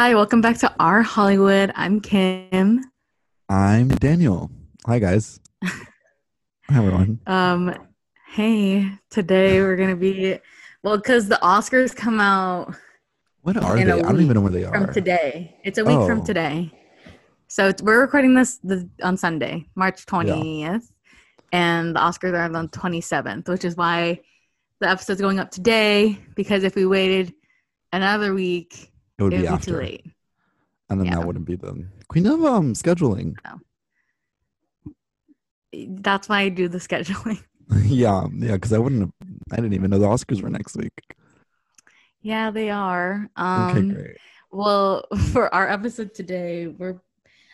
Hi, welcome back to Our Hollywood. I'm Kim. I'm Daniel. Hi, guys. Hi, everyone. Um, hey, today we're gonna be well because the Oscars come out What are they? I don't even know where they are. from today. It's a week from Oh. today, so it's, we're recording this the, on Sunday, March twentieth, and the Oscars are on the twenty seventh, which is why the episode's going up today. Because if we waited another week, It would it be would be after, too late. and then Yeah. that wouldn't be the queen of um scheduling. That's why I do the scheduling. yeah, yeah, because I wouldn't. Have, I didn't even know the Oscars were next week. Yeah, they are. Um, okay, great. Well, for our episode today, we're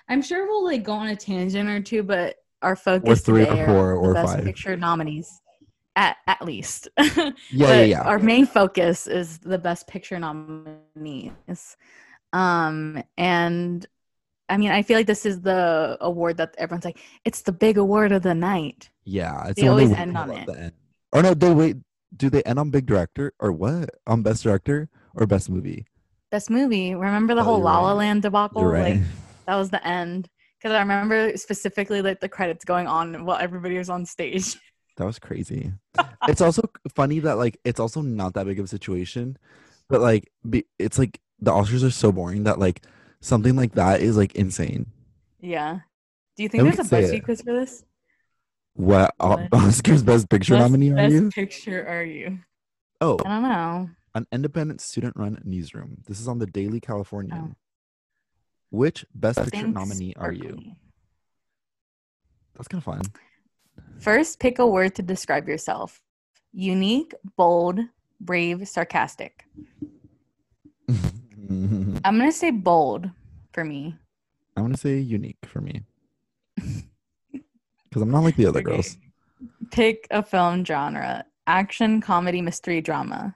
I'm sure we'll like go on a tangent or two, but our focus three or today are four or best five. picture nominees. At at least. Yeah, yeah, yeah. Our main focus is the best picture nominees. Um and I mean, I feel like this is the award that everyone's like, it's the big award of the night. Yeah, it's They the always end on it. end. Or no, they wait. Do they end on big director or what? On best director or best movie? Best movie. Remember the Oh, whole La La right. Land debacle? You're right. Like that was the end. Because I remember specifically like the credits going on while everybody was on stage. That was crazy. it's also funny that like it's also not that big of a situation, but like be, it's like the Oscars are so boring that like something like that is like insane. Yeah. Do you think And there's a BuzzFeed quiz for this? What uh, What? Oscars Best Picture Best- nominee are best you? picture are you? Oh, I don't know. an independent student-run newsroom. This is on the Daily Californian. Oh. Which Best Picture Thanks, nominee are you? That's kind of fun. First, pick a word to describe yourself. Unique, bold, brave, sarcastic. I'm I'm gonna say bold for me. I'm gonna say unique for me because I'm not like the other Okay. girls. Pick a film genre. Action, comedy, mystery, drama.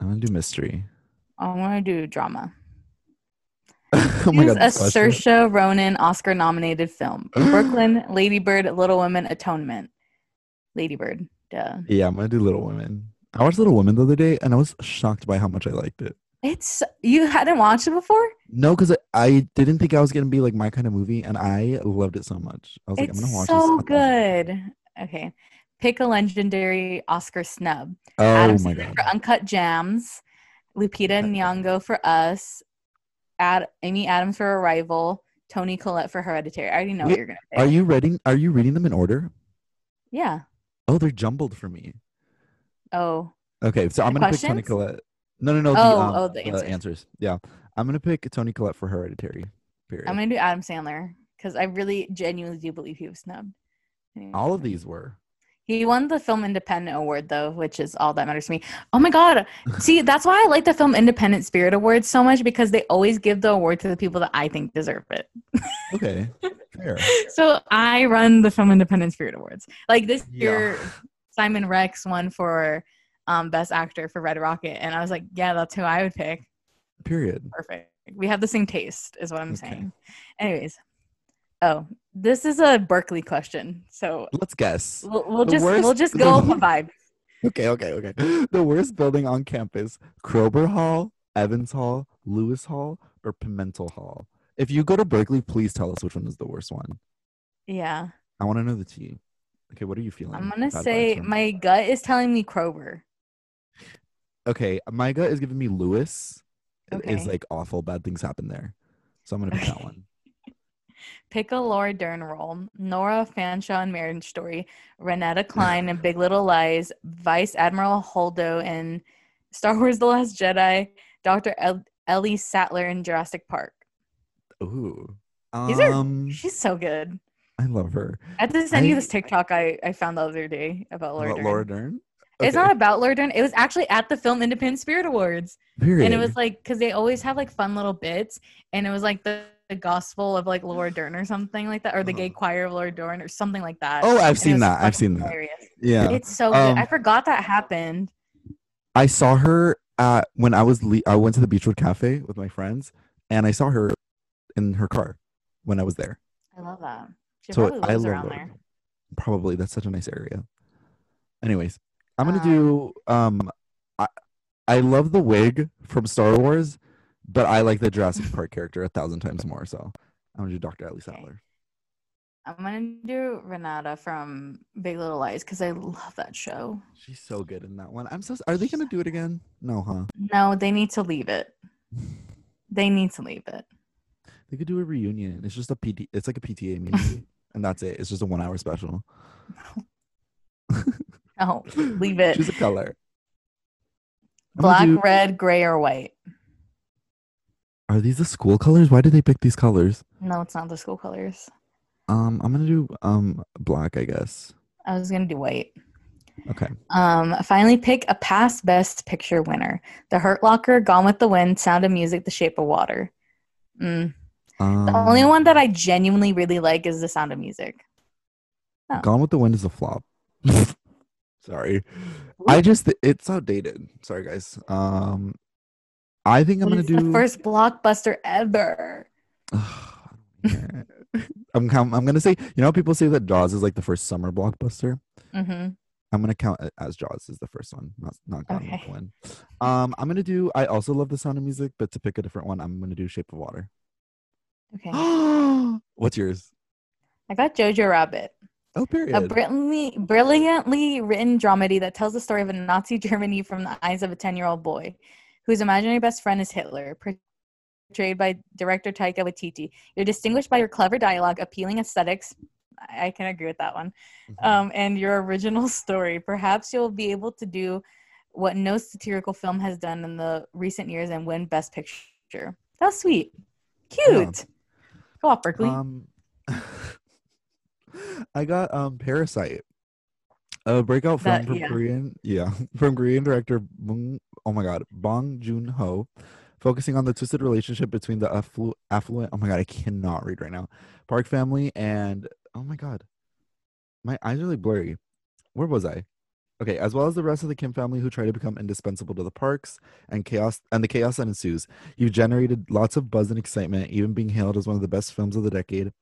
I'm gonna do mystery. I'm gonna do drama. oh my god, a question. Saoirse Ronan Oscar nominated film. Brooklyn, Lady Bird, Little Women, Atonement. Lady Bird. Duh. Yeah, I'm gonna do Little Women. I watched Little Women the other day, and I was shocked by how much I liked it. It's you hadn't watched it before? No, because I, I didn't think I was gonna be like my kind of movie, and I loved it so much. I was like, I'm It's gonna watch so this. good. Okay. Pick a legendary Oscar snub. Oh Adam my Sandler god, for Uncut Gems. Lupita. Nyong'o for Us. Ad- Amy Adams for Arrival. Toni Collette for Hereditary. I already know what you're gonna pick. are you reading? Are you reading them in order? Yeah. Oh, they're jumbled for me. Oh. Okay, so I'm gonna pick Toni? Collette. No, no, no. The, Oh, um, oh, the answers. Yeah, I'm gonna pick Toni Collette for Hereditary. Period. I'm gonna do Adam Sandler because I really genuinely do believe he was snubbed. All of these were. He won the Film Independent Award though, which is all that matters to me. Oh my god. See, that's why I like the Film Independent Spirit Awards so much because they always give the award to the people that I think deserve it. Okay, fair. So I run the Film Independent Spirit Awards. Like this Yeah. year, Simon Rex won for um, Best Actor for Red Rocket, and I was like, yeah, that's who I would pick. Period. Perfect. We have the same taste, is what I'm Okay. saying. Anyways, oh, this is a Berkeley question, so Let's guess. we'll, we'll just we'll just go off the vibe. Okay, okay, okay. The worst building on campus: Kroeber Hall, Evans Hall, Lewis Hall, or Pimentel Hall. If you go to Berkeley, please tell us which one is the worst one. Yeah, I want to know the T. Okay, what are you feeling? I'm gonna say my gut is telling me Kroger. Okay, my gut is giving me Lewis. It Is Okay. like awful. Bad things happen there, so I'm gonna pick that one. Pick a Laura Dern role. Nora Fanshawe in Marriage Story, Renata Klein in Big Little Lies, Vice Admiral Holdo in Star Wars: The Last Jedi, Dr. El- Ellie Sattler in Jurassic Park. Ooh. These are- Um, She's so good. I love her. I have to send you this TikTok I, I found the other day about Laura About Dern. Laura Dern. It's not about Laura Dern. It was actually at the Film Independent Spirit Awards. period. And it was like, because they always have like fun little bits. And it was like the, the gospel of like Laura Dern or something like that, or the gay Uh-huh. choir of Laura Dern or something like that. Oh, I've And seen that. I've seen that. Yeah. It's so good. Um, I forgot that happened. I saw her at when I was le- I went to the Beachwood Cafe with my friends, and I saw her in her car when I was there. I love that. She so probably I lives love around there. Probably that's such a nice area. Anyways, I'm gonna Um, do um, I I love the wig from Star Wars, but I like the Jurassic Park character a thousand times more. So I'm gonna do Dr. Ellie. Sattler. I'm gonna do Renata from Big Little Lies because I love that show. She's so good in that one. I'm so. Are they gonna do it again? No, huh? No, they need to leave it. They need to leave it. They could do a reunion. It's just a PT. It's like a PTA meeting, and that's it. It's just a one hour special. No, leave it. Choose a color. I'm Black, do- red, gray, or white. Are these the school colors? Why did they pick these colors? No, it's not the school colors. Um, I'm gonna do um black, I guess. I was gonna do white. Okay. Um, finally pick a past best picture winner. The Hurt Locker, Gone with the Wind, Sound of Music, The Shape of Water. Mm. Um, The only one that I genuinely really like is The Sound of Music. Oh. Gone with the Wind is a flop. Sorry, I just it's outdated. Sorry, guys. Um, I think I'm gonna do the first blockbuster ever. I'm I'm gonna say you know people say that Jaws is like the first summer blockbuster. hmm I'm gonna count it as Jaws is the first one, not not Gone Okay. Wind. Um, I'm gonna do. I also love the Sound of Music, but to pick a different one, I'm gonna do Shape of Water. Okay. What's yours? I got Jojo Rabbit, Oh, a period. brilliantly, brilliantly written dramedy that tells the story of a Nazi Germany from the eyes of a 10 year old boy whose imaginary best friend is Hitler, portrayed by director Taika Waititi. You're distinguished by your clever dialogue, appealing aesthetics. I can agree with that one. Mhm. Um, and your original story. Perhaps you'll be able to do what no satirical film has done in the recent years and win Best Picture. That's sweet. Cute. Go off, Berkeley. Um, I got um Parasite, a breakout film That- from yeah. Korean, yeah, from Korean director Bong. Oh my God, Bong Joon Ho, focusing on the twisted relationship between the afflu- affluent. Oh my God, I cannot read right now. Park family and oh my God, my eyes are really blurry. Where was I? Okay, as well as the rest of the Kim family who try to become indispensable to the parks and chaos and the chaos that ensues. You've generated lots of buzz and excitement, even being hailed as one of the best films of the decade.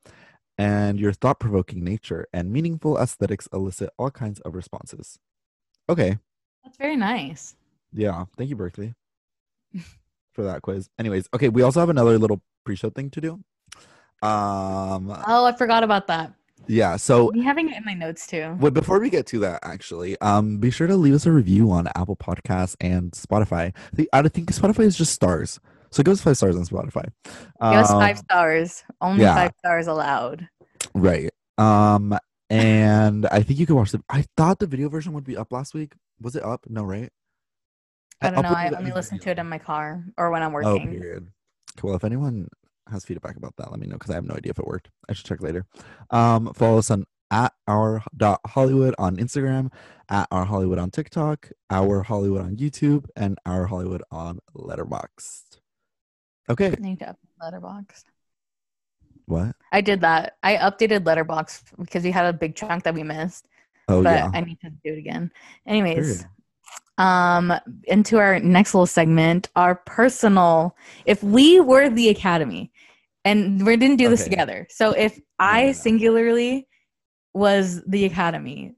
And your thought provoking nature and meaningful aesthetics elicit all kinds of responses. Okay. That's very nice. Yeah. Thank you, Berkeley, for that quiz. Anyways, okay. We also have another little pre show thing to do. Um, Oh, I forgot about that. yeah. So I'm having it in my notes too. But before we get to that, actually, um, be sure to leave us a review on Apple Podcasts and Spotify. The, I think Spotify is just stars, so give us five stars on Spotify. Give us five Um, stars. Only yeah. five stars allowed. Right. Um, and I think you can watch the. I thought the video version would be up last week. Was it up? No, right? I don't know. I only listen to it in my car or when I'm working. Oh, working. period. Well, if anyone has feedback about that, let me know because I have no idea if it worked. I should check later. Um, follow us on at our dot Hollywood on Instagram, at our Hollywood on TikTok, our Hollywood on YouTube, and our Hollywood on Letterboxd. Okay, I need to update Letterbox. what? I did that. I updated Letterbox because we had a big chunk that we missed, Oh but yeah, I need to do it again. Anyways, Period. Um, into our next little segment, our personal. If we were the Academy, and we didn't do this Okay. together, so if I no, no. singularly was the Academy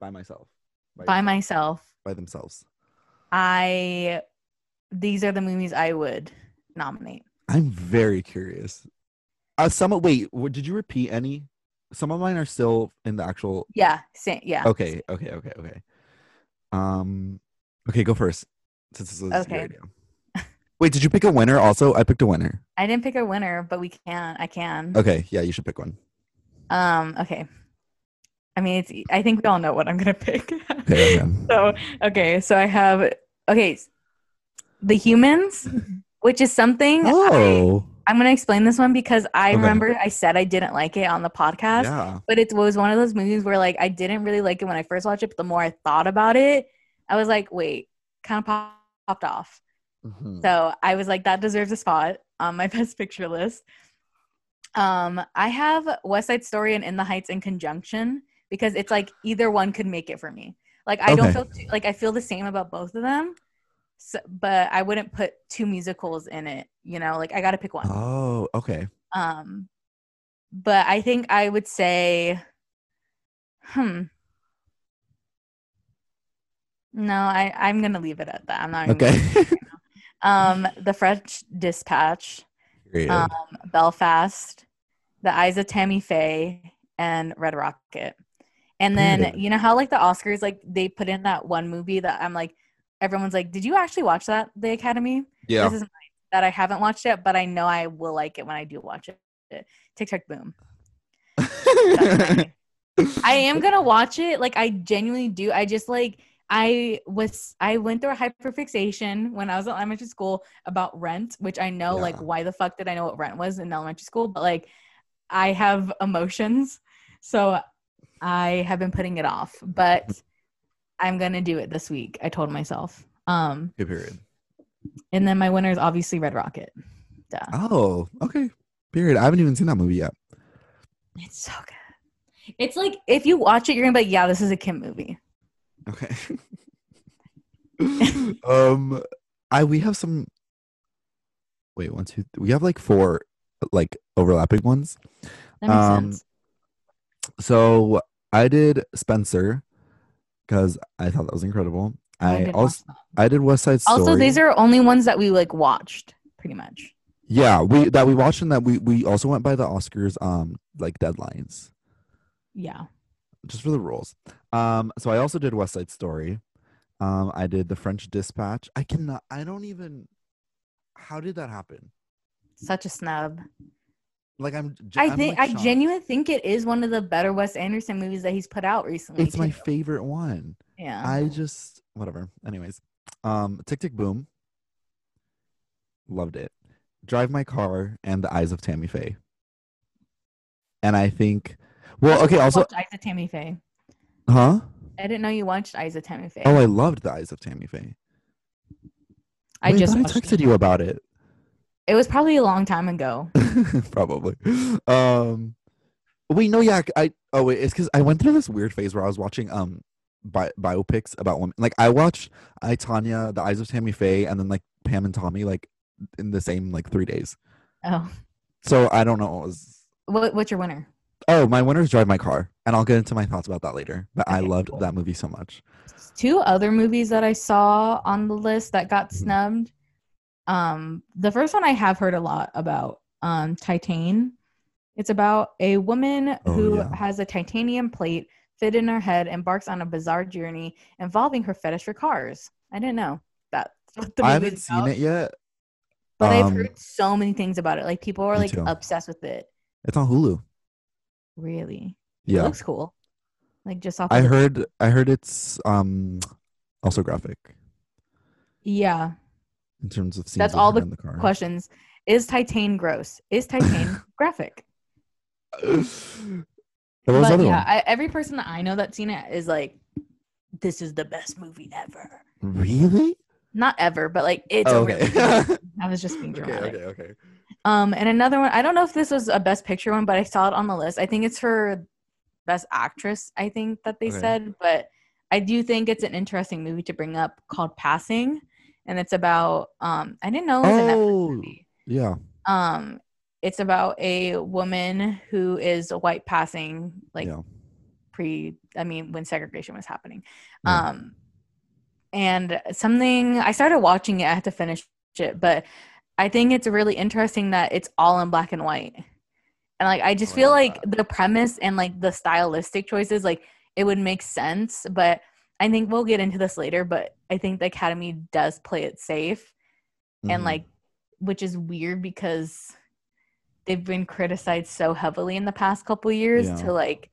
by myself, by, by myself, by themselves. I these are the movies I would nominate. I'm very curious. Uh, some wait, what, did you repeat any? Some of mine are still in the actual Yeah, same, yeah. Okay, okay, okay, okay. Um, okay, go first. This was Okay. Wait, did you pick a winner? Also, I picked a winner. I didn't pick a winner, but we can. I can. Okay, yeah, you should pick one. Um. Okay. I mean, it's. I think we all know what I'm gonna pick. Okay, okay. so okay, so I have okay, the humans, which is something. Oh, I'm gonna explain this one because I Okay. remember I said I didn't like it on the podcast, yeah. but it was one of those movies where like I didn't really like it when I first watched it. But the more I thought about it, I was like, wait, kind of pop- popped off. Mhm. So I was like, that deserves a spot on my best picture list. Um, I have West Side Story and In the Heights in conjunction because it's like either one could make it for me. Like I don't feel too, like I feel the same about both of them, so, but I wouldn't put two musicals in it. You know, like I got to pick one. Oh, okay. Um, but I think I would say, hmm. No, I I'm gonna leave it at that. I'm not. Okay. Um, The French Dispatch, Period. um, Belfast, The Eyes of Tammy Faye, and Red Rocket. And then Period. you know how like the Oscars, like they put in that one movie that I'm like, everyone's like, did you actually watch that? The Academy. yeah. This is that I haven't watched yet, but I know I will like it when I do watch it. Tick Tick Boom. I am gonna watch it. Like I genuinely do. I just like I was I went through a hyperfixation when I was in elementary school about rent, which I know like why the fuck did I know what rent was in elementary school? But like I have emotions, so I have been putting it off. But I'm gonna do it this week. I told myself. Um, period. And then my winner is obviously Red Rocket. Duh. Oh, okay. Period. I haven't even seen that movie yet. It's so good. It's like if you watch it, you're gonna be like, yeah, this is a Kim movie. Okay. um, I we have some. Wait, one, two. We have like four, like overlapping ones. That makes Um, sense. So I did Spencer because I thought that was incredible. I didn't also. I did West Side Story. also these are only ones that we like watched, pretty much. yeah we that we watched and that we we also went by the Oscars um like deadlines Yeah. just for the rules. Um, so I also did West Side Story. Um, I did The French Dispatch. I cannot. I don't even. How did that happen? Such a snub. Like I'm. I I'm, think like, I genuinely think it is one of the better Wes Anderson movies that he's put out recently. It's my favorite one. yeah. I just whatever. Anyways, um, Tick Tick Boom. Loved it. Drive My Car and The Eyes of Tammy Faye. And I think, well, okay. Also, Eyes of Tammy Faye. huh? I didn't know you watched Eyes of Tammy Faye. Oh, I loved The Eyes of Tammy Faye. I Wait, just I texted it. you about it. It was probably a long time ago. Probably. Um, wait, no, yeah. I oh wait, it's because I went through this weird phase where I was watching um bi- biopics about women. Like I watched I Tonya, The Eyes of Tammy Faye, and then like Pam and Tommy, like in the same like three days. Oh, So I don't know. What was what, what's your winner? oh my winners drive my car, and I'll get into my thoughts about that later. But I loved cool. that movie so much. two other movies that I saw on the list that got Mhm. snubbed. Um, the first one I have heard a lot about, um, Titan. It's about a woman Oh, who yeah. has a titanium plate fit in her head, embarks on a bizarre journey involving her fetish for cars. I didn't know that's what the I haven't seen it yet. but I've Um, heard so many things about it. Like people are like too. obsessed with it. It's on Hulu. Really, Yeah. it Yeah, looks cool. Like just off. I of the- heard. I heard it's um also graphic Yeah. in terms of scenes. That's all the in the car. questions. Is Titan gross? Is Titan graphic? But yeah? I, every person that I know that's seen it is like, this is the best movie ever. Really? Not ever, but like it's Oh, really okay. I was just being dramatic. okay, okay. Um, and another one. I don't know if this was a best picture one, but I saw it on the list. I think it's for best actress. I think that they Okay. said, but I do think it's an interesting movie to bring up called Passing, and it's about. Um, I didn't know it was Oh, yeah. Um, it's about a woman who is a white passing, like yeah. pre i mean when segregation was happening Yeah. um and something i started watching it i had to finish it but i think it's really interesting that it's all in black and white and like i just Oh, feel like the premise and like the stylistic choices like it would make sense but i think we'll get into this later but i think the academy does play it safe and Mhm. like which is weird because they've been criticized so heavily in the past couple years Yeah. to like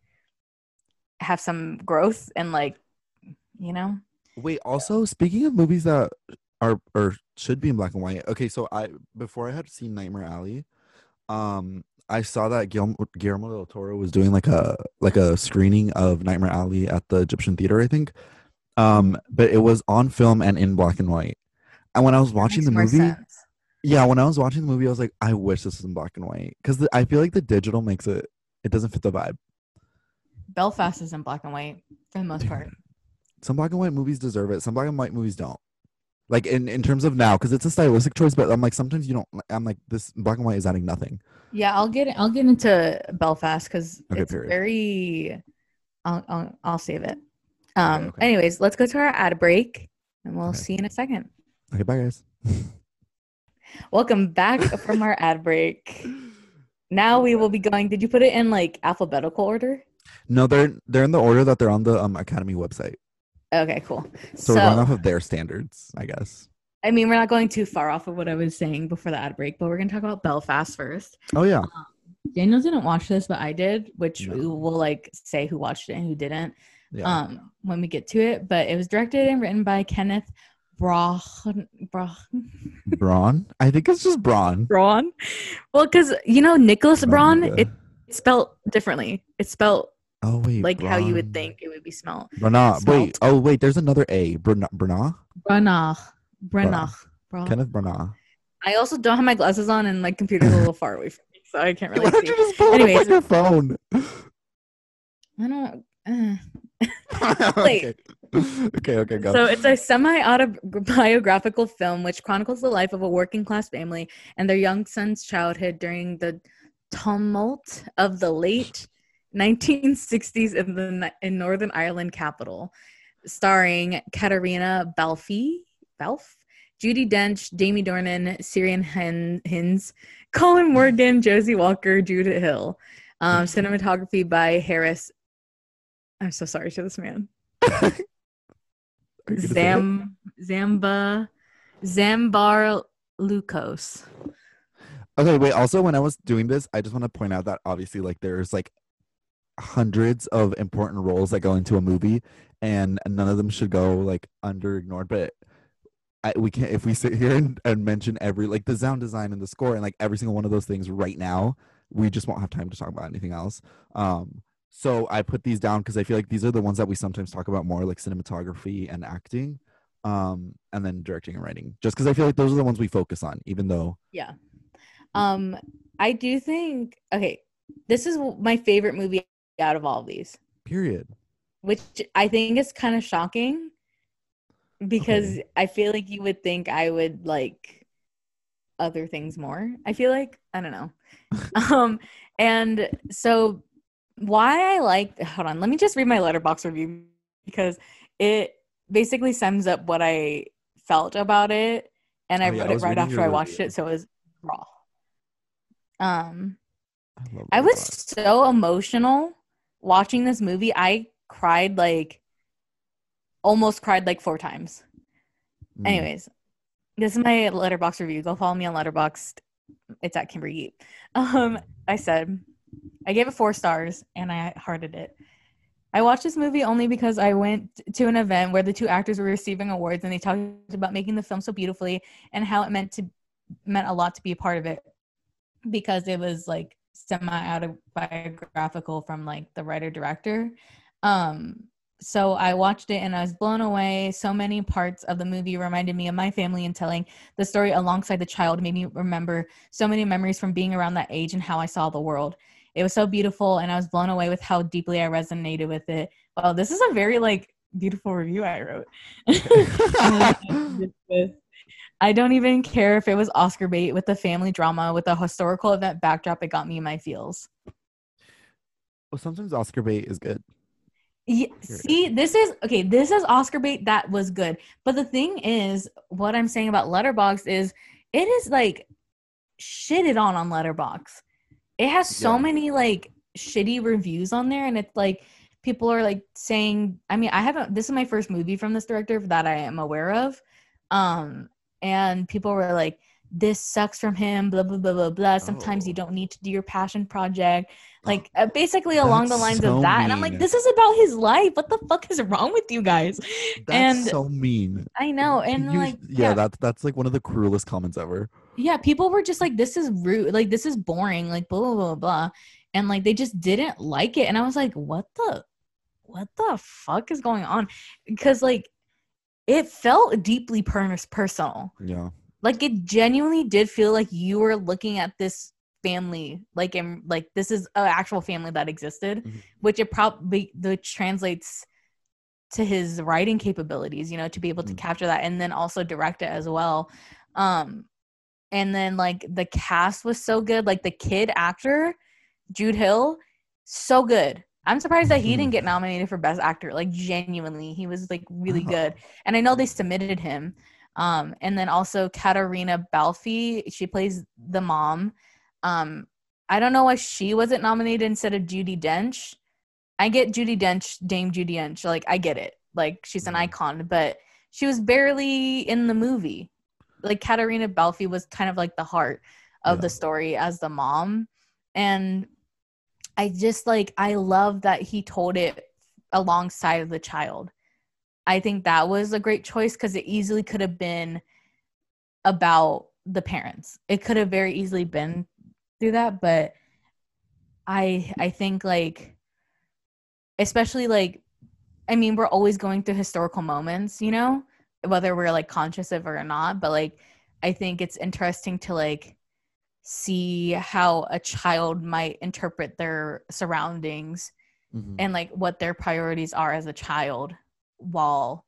have some growth and like you know Wait, also speaking of movies that are or should be in black and white. Okay, so I before I had seen Nightmare Alley, um, I saw that Guillermo, Guillermo del Toro was doing like a like a screening of Nightmare Alley at the Egyptian Theater, I think. Um, but it was on film and in black and white. And when I was watching the movie, sense. Yeah, when I was watching the movie, I was like, I wish this was in black and white because I feel like the digital makes it it doesn't fit the vibe. belfast is in black and white for the most Dude, part some black and white movies deserve it. Some black and white movies don't. Like in, in terms of now, because it's a stylistic choice, but I'm like sometimes you don't. I'm like this black and white is adding nothing. yeah i'll get i'll get into belfast because Okay, it's period. very I'll, I'll i'll save it um okay. anyways let's go to our ad break and we'll Okay. see you in a second Okay, bye guys. Welcome back from our ad break. Now we will be going. Did you put it in like alphabetical order? No, they're they're in the order that they're on the um Academy website. Okay, cool. So, we're going off of their standards, I guess. I mean, we're not going too far off of what I was saying before the ad break, but we're going to talk about Belfast first. Oh yeah. Um, Daniel didn't watch this, but I did, which No. we will like say who watched it and who didn't Yeah. um when we get to it. But it was directed and written by Kenneth Braun. Braun. Braun? I think it's just Braun. Braun. Well, because you know Nicholas Braun, Braun, it, it's spelled differently. It's spelled Oh wait. like how you would think it would be spelled. Brana. Wait. Oh wait. There's another A. Brana. Brana. Branagh. Branagh. Bra- Kenneth Brana. I also don't have my glasses on and my computer's a little far away from me, so I can't really Why really don't see. you just pull it Anyways. up on your phone? I don't. Uh. okay. Okay. Okay. Go. So it's a semi-autobiographical film which chronicles the life of a working-class family and their young son's childhood during the tumult of the late 1960s in the in Northern Ireland capital, starring Katarina Balfe, Balfe, Judi Dench, Jamie Dornan, Syrian Hin- Hins, Colin Morgan, Josie Walker, Judith Hill. Um, cinematography by Harris. I'm so sorry to this man. Are you gonna say it? Zam Zamba Zambar Lucos. Okay, wait. Also, when I was doing this, I just want to point out that obviously, like, there's like hundreds of important roles that go into a movie, and none of them should go like under ignored. But I, we can't if we sit here and, and mention every like the sound design and the score and like every single one of those things right now, we just won't have time to talk about anything else. Um, so I put these down because I feel like these are the ones that we sometimes talk about more, like cinematography and acting, um, and then directing and writing. Just because I feel like those are the ones we focus on, even though Yeah. Um I do think okay, this is my favorite movie out of all of these, period. which I think is kind of shocking because Okay. I feel like you would think I would like other things more. I feel like I don't know. um and so why I like hold on, let me just read my letterbox review because it basically sums up what I felt about it and I Oh, yeah, I wrote it was right after I watched it so it was raw. Um I, I was so emotional watching this movie. I cried like almost cried like four times. Mm. Anyways, this is my letterbox review. Go follow me on letterboxd. It's at Kimber Yeet. Um, I said I gave it four stars and I hearted it. I watched this movie only because I went to an event where the two actors were receiving awards and they talked about making the film so beautifully and how it meant to meant a lot to be a part of it because it was like semi autobiographical from like the writer director. Um so I watched it and I was blown away. So many parts of the movie reminded me of my family and telling the story alongside the child made me remember so many memories from being around that age and how I saw the world. It was so beautiful and I was blown away with how deeply I resonated with it. Well, this is a very like beautiful review I wrote. I don't even care if it was Oscar bait with the family drama with a historical event backdrop. It got me in my feels. well, sometimes Oscar bait is good. Yeah, see, this is okay. This is Oscar bait that was good, but the thing is, what I'm saying about Letterbox is, it is like shitted on on Letterbox. It has so Yeah. many like shitty reviews on there, and it's like people are like saying. I mean, I haven't. This is my first movie from this director that I am aware of, um, and people were like, "This sucks from him." Blah blah blah blah blah. Sometimes you Oh. don't need to do your passion project like uh, basically along the lines so of that and i'm like this is about his life what the fuck is wrong with you guys That's And- so mean. i know and You- like yeah, yeah, that's that's like one of the cruelest comments ever. Yeah people were just like this is rude like this is boring like blah blah blah blah and like they just didn't like it and i was like what the what the fuck is going on because like it felt deeply per- personal Yeah. like it genuinely did feel like you were looking at this family like in like this is an actual family that existed Mhm. which it probably which translates to his writing capabilities you know to be able to Mhm. capture that and then also direct it as well um and then like the cast was so good like the kid actor jude hill so good i'm surprised that he didn't get nominated for best actor like genuinely he was like really Oh. good and i know they submitted him Um, and then also Katarina balfi she plays the mom. Um, I don't know why she wasn't nominated instead of Judi Dench. I get Judi Dench, Dame Judi Dench, like I get it. Like she's an Mhm. icon, but she was barely in the movie. Like Katarina Balfe was kind of like the heart of Yeah. the story as the mom. And I just like I love that he told it alongside of the child. I think that was a great choice because it easily could have been about the parents. It could have very easily been through that, but I I think like especially like I mean we're always going through historical moments, you know, whether we're like conscious of it or not, but like I think it's interesting to like see how a child might interpret their surroundings Mhm. and like what their priorities are as a child while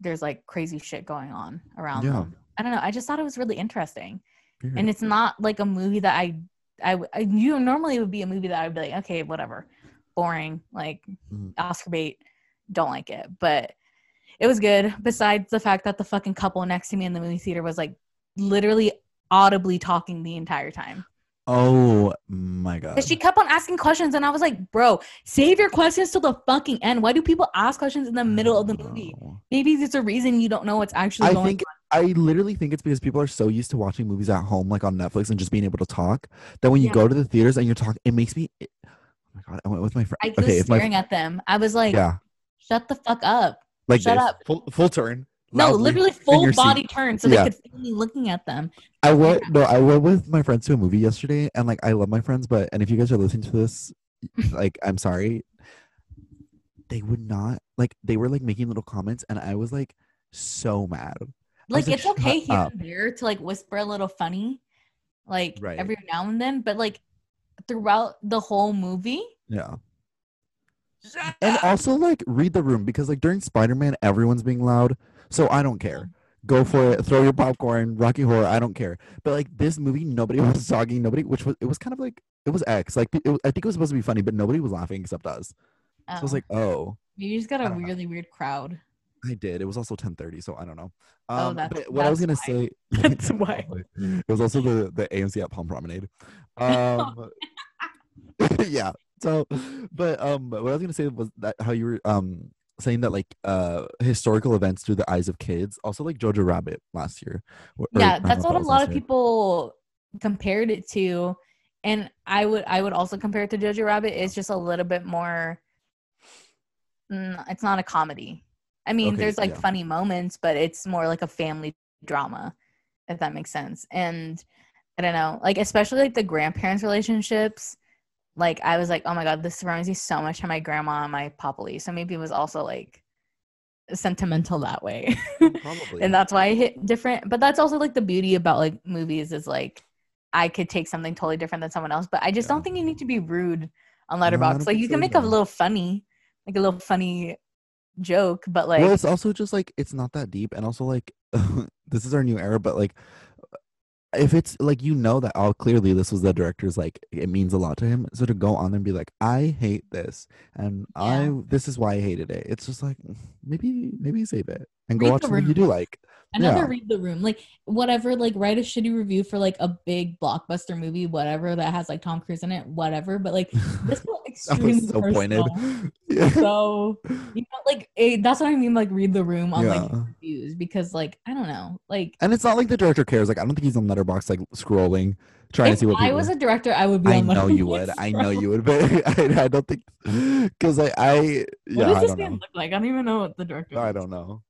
there's like crazy shit going on around Yeah. them. I don't know. I just thought it was really interesting. Period. And it's not like a movie that I I, I you normally it would be a movie that I would be like, okay, whatever. Boring, like Mhm. Oscar bait, don't like it. But it was good. Besides the fact that the fucking couple next to me in the movie theater was like literally audibly talking the entire time. oh my god. She kept on asking questions, and I was like, bro, save your questions till the fucking end. Why do people ask questions in the middle of the movie? Maybe there's a reason you don't know what's actually I going think I literally think it's because people are so used to watching movies at home, like on Netflix, and just being able to talk. That when you Yeah. go to the theaters and you're talking, it makes me. It, oh my god! I went with my friend. I was Okay, if my staring at them. I was like, yeah, shut the fuck up. Like shut this, up. full full turn. No, literally full body seat. turn so Yeah. they could see me looking at them. I went no, I went with my friends to a movie yesterday, and like I love my friends, but and if you guys are listening to this, like I'm sorry, they would not like they were like making little comments, and I was like so mad. Like like, it's okay here up." and there to like whisper a little funny, like Right. every now and then, but like throughout the whole movie, Yeah. And also like read the room because like during Spider-Man everyone's being loud. So I don't care. Go for it. Throw your popcorn. Rocky Horror. I don't care. But like this movie, nobody was talking. Nobody, which was it was kind of like it was X. Like it was, I think it was supposed to be funny, but nobody was laughing except us. So I was oh, like, oh, you just got a don't know. really weird crowd. I did. It was also ten thirty, so I don't know. Oh, Um, that's- but what I was gonna why. say. That's why. It was also the the AMC at Palm Promenade. Um, yeah. So, but um, what I was gonna say was that how you were um saying that like uh historical events through the eyes of kids, also like Jojo Rabbit last year. or- yeah that's what a lot of year. people compared it to and i would i would also compare it to jojo rabbit it's just a little bit more mm, it's not a comedy i mean Okay, there's like yeah. funny moments but it's more like a family drama if that makes sense and i don't know like especially like the grandparents relationships like i was like oh my god this reminds me so much of my grandma and my populi so maybe it was also like sentimental that way oh, Probably. and that's why I hit different. But that's also like the beauty about like movies is like I could take something totally different than someone else, but I just Yeah. don't think you need to be rude on Letterbox. like you can make a little funny, like a little funny joke, but like well, it's also just like it's not that deep, and also like this is our new era, but like if it's like you know that all clearly this was the director's like it means a lot to him, so to go on and be like I hate this and I this is why I hated it. It's just like mm, maybe maybe save it and go Read watch something you do like. I never yeah. read the room. Like whatever, like write a shitty review for like a big blockbuster movie, whatever that has like Tom Cruise in it, whatever. But like this felt extremely so pointed. Yeah. So you know, like it, that's what I mean. Like read the room on like Yeah. reviews because like I don't know, like And it's not like the director cares. Like I don't think he's on Letterbox like scrolling, trying if to see what I people. was a director, I would be. I know you would. I know you would, but I, I don't think because I, I What does I this man know. look like? I don't even know what the director. I don't know.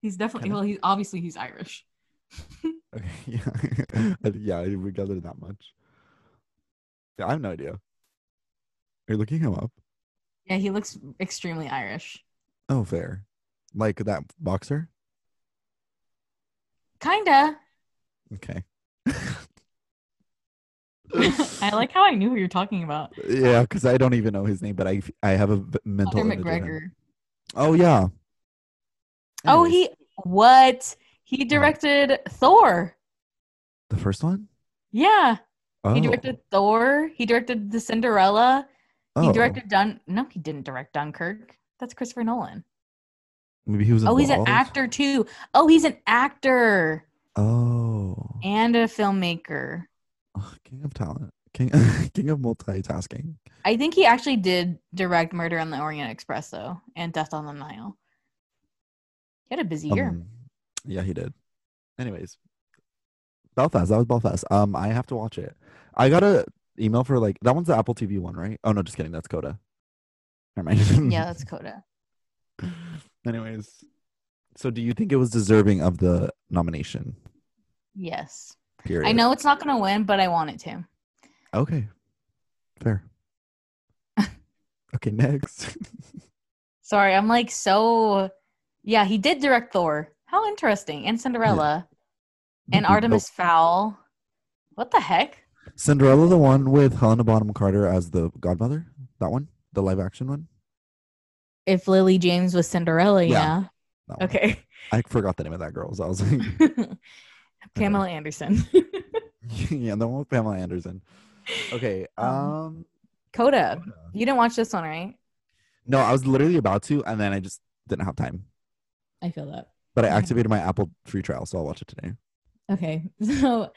He's definitely Kinda. well. He's obviously he's Irish. Okay, yeah, I- yeah, we gathered that much. Yeah, I have no idea. Are you looking him up? Yeah, he looks extremely Irish. Oh, fair. Like that boxer. Kinda. Okay. I like how I knew who you're talking about. yeah, because I don't even know his name, but I I have a mental. Conor. McGregor. Oh yeah. Oh, he what? He uh, directed Thor. the first one. Yeah, Oh, he directed Thor. He directed the Cinderella. He oh. directed Dun. No, he didn't direct Dunkirk. That's Christopher Nolan. Maybe he was. Oh, he's an actor too. Oh, he's an actor Oh, and a filmmaker. Ugh, king of talent, king, king of multitasking. I think he actually did direct Murder on the Orient Express though, and Death on the Nile. He had a busy year. Um, yeah, he did. Anyways, Belfast. That was Belfast. Um, I have to watch it. I got a email for like that one's the Apple TV one, right? Oh no, just kidding. That's Coda. Never mind. yeah, that's Coda. Anyways, so do you think it was deserving of the nomination? Yes. Period. I know it's not going to win, but I want it to. Okay. Fair. okay, next. Sorry, I'm like so. Yeah, he did direct Thor. How interesting. And Cinderella and Nope. Artemis Fowl. What the heck? Cinderella, the one with Helena Bonham Carter as the godmother. That one, the live action one. If Lily James was Cinderella, Yeah. yeah. Okay. I forgot the name of that girl. So I was like, Pamela Anderson. yeah, the one with Pamela Anderson. Okay. Um, Um. Coda. You didn't watch this one, right? No, I was literally about to, and then I just didn't have time. I feel that. But I activated my Apple free trial, so I'll watch it today. Okay. So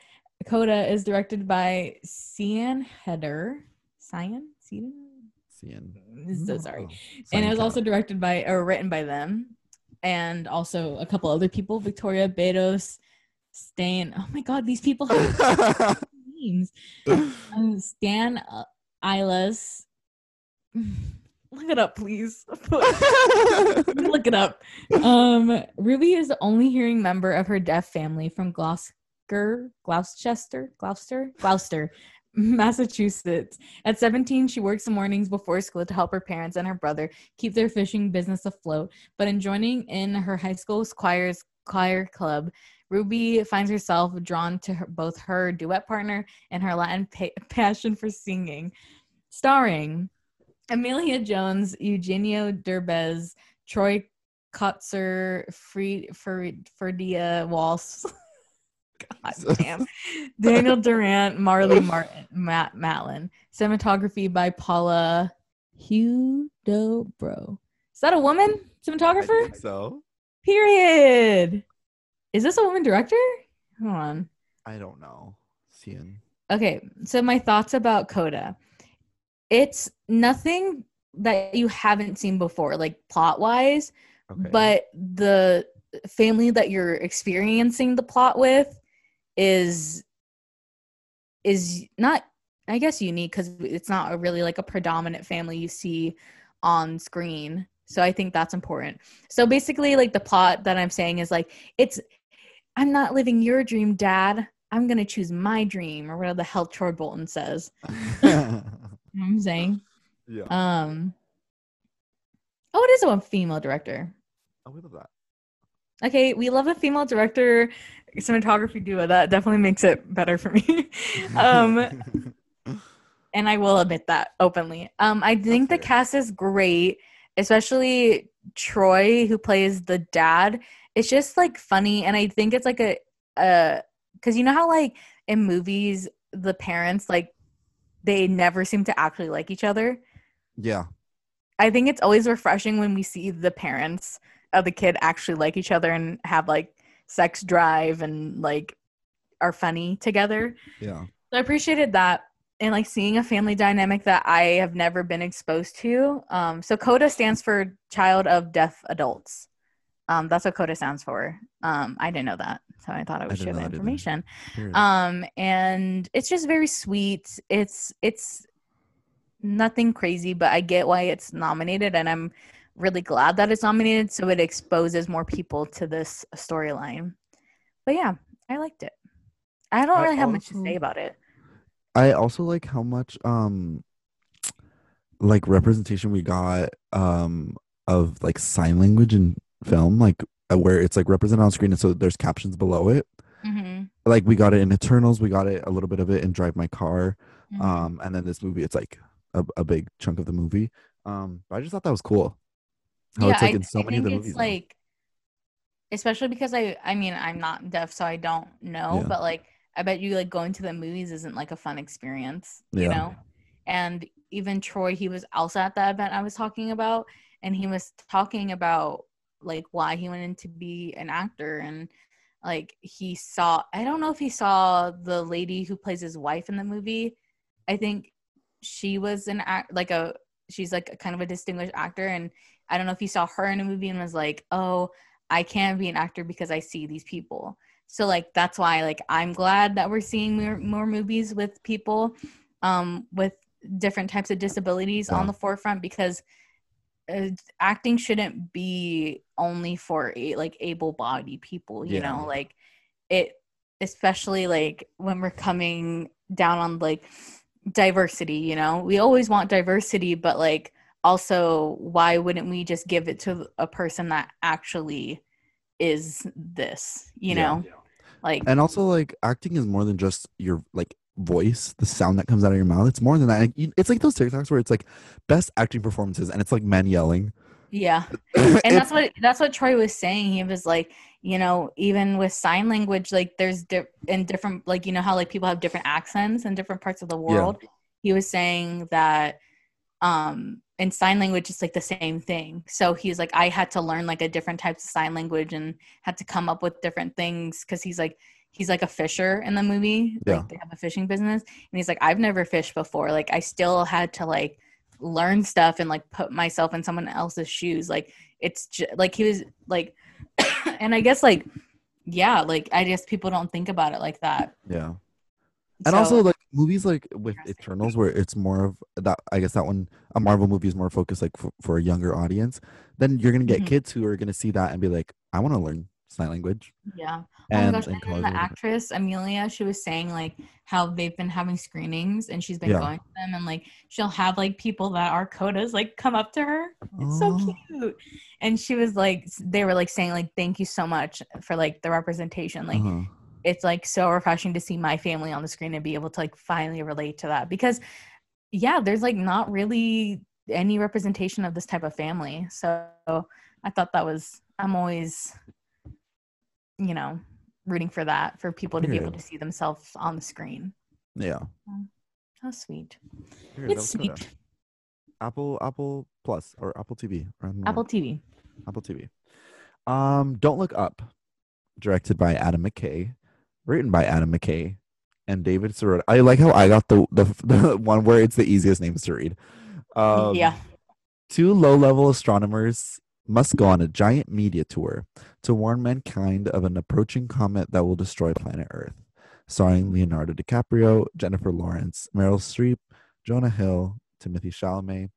Coda is directed by Cian Heder. Cian? Cian? Seeing. So sorry. Oh, and it was also directed by or written by them and also a couple other people victoria bedos stan oh my god these people have names um, stan uh, Ilas. Look it up please. Look it up. Um ruby is the only hearing member of her deaf family from gloucester gloucester gloucester gloucester massachusetts. At 17 she works the mornings before school to help her parents and her brother keep their fishing business afloat. But in joining in her high school's choir's choir club ruby finds herself drawn to her, both her duet partner and her latin pa- passion for singing. Starring Amelia Jones, Eugenio Derbez, Troy Kotsur, Free, Fer, Ferdia Walsh, God damn, Daniel Durant, Marley Martin, Matt Matlin. Cinematography by Paula Huidobro. Is that a woman cinematographer? so. Period. Is this a woman director? Hold on. I don't know. Seeing. Okay, so my thoughts about Coda. It's nothing that you haven't seen before, like plot wise, Okay. but the family that you're experiencing the plot with is is not I guess unique because it's not a really like a predominant family you see on screen. So I think that's important. So basically like the plot that I'm saying is like it's I'm not living your dream, dad. I'm gonna choose my dream, or whatever the hell Troy Bolton says. Know I'm saying? yeah. Um Oh, it is a female director. oh, we love that. Okay, we love a female director cinematography duo. That definitely makes it better for me. um and I will admit that openly. Um, I think the fair. cast is great, especially Troy, who plays the dad. It's just like funny, and I think it's like a, uh, because you know how like in movies the parents like they never seem to actually like each other. yeah. I think it's always refreshing when we see the parents of the kid actually like each other and have like sex drive and like are funny together. Yeah. So I appreciated that and like seeing a family dynamic that I have never been exposed to. Um, so CODA stands for Child of Deaf Adults. Um, that's what CODA stands for. Um, I didn't know that, so I thought I would share the that information. Um, and it's just very sweet. It's it's nothing crazy, but I get why it's nominated, and I'm really glad that it's nominated. So it exposes more people to this storyline. But yeah, I liked it. I don't I really have much to say about it. I also like how much um like representation we got um of like sign language in film like uh, where it's like represented on screen and so there's captions below it Mm-hmm. like we got it in eternals we got it a little bit of it in drive my car Mm-hmm. um and then this movie it's like a, a big chunk of the movie um but i just thought that was cool how yeah, it's like I, in so I many of think the it's movies now. like, especially because I, I mean, I'm not deaf, so I don't know. Yeah. But like, I bet you like going to the movies isn't like a fun experience, you Yeah. know. And even Troy, he was also at that event I was talking about, and he was talking about like why he went in to be an actor and like he saw I don't know if he saw the lady who plays his wife in the movie. I think she was an act like a she's like a kind of a distinguished actor and I don't know if he saw her in a movie and was like, "Oh, I can't be an actor because I see these people." So like that's why like I'm glad that we're seeing more, more movies with people um with different types of disabilities Yeah. on the forefront because uh, acting shouldn't be only for a, like able-bodied people you Yeah. know like it especially like when we're coming down on like diversity you know we always want diversity but like also why wouldn't we just give it to a person that actually is this you Yeah. know like and also like acting is more than just your like voice the sound that comes out of your mouth it's more than that it's like those tiktoks where it's like best acting performances and it's like men yelling yeah and that's what that's what Troy was saying. He was like, you know, even with sign language, like there's di- in different, like you know how like people have different accents in different parts of the world. He was saying that um in sign language it's like the same thing. So he's like, I had to learn like a different types of sign language and had to come up with different things because he's like he's like a fisher in the movie. Yeah. Like they have a fishing business, and he's like, I've never fished before. Like I still had to like learn stuff and like put myself in someone else's shoes. Like it's just like he was like and i guess like yeah like i guess people don't think about it like that. Yeah. And So- also like movies like with eternals where it's more of that i guess that one a marvel movie is more focused like for, for a younger audience then you're gonna get Mhm. kids who are gonna see that and be like i want to learn sign language. Yeah. And, oh my gosh and and cause then it the actress Emilia she was saying like how they've been having screenings and she's been Yeah. going to them and like she'll have like people that are CODAs like come up to her. It's so Oh. cute. And she was like they were like saying like thank you so much for like the representation. Like Uh-huh. it's like so refreshing to see my family on the screen and be able to like finally relate to that because yeah there's like not really any representation of this type of family. So i thought that was i'm always you know rooting for that for people to be able to see themselves on the screen yeah how sweet Period. it's That was sweet apple apple plus or apple tv I don't know. apple tv Apple TV. Um, Don't Look Up, directed by Adam McKay, written by Adam McKay, and David Sirota. I like how I got the, the the one where it's the easiest names to read. Um, yeah Two low-level astronomers must go on a giant media tour to warn mankind of an approaching comet that will destroy planet Earth. Starring Leonardo DiCaprio, Jennifer Lawrence, Meryl Streep, Jonah Hill, Timothée Chalamet,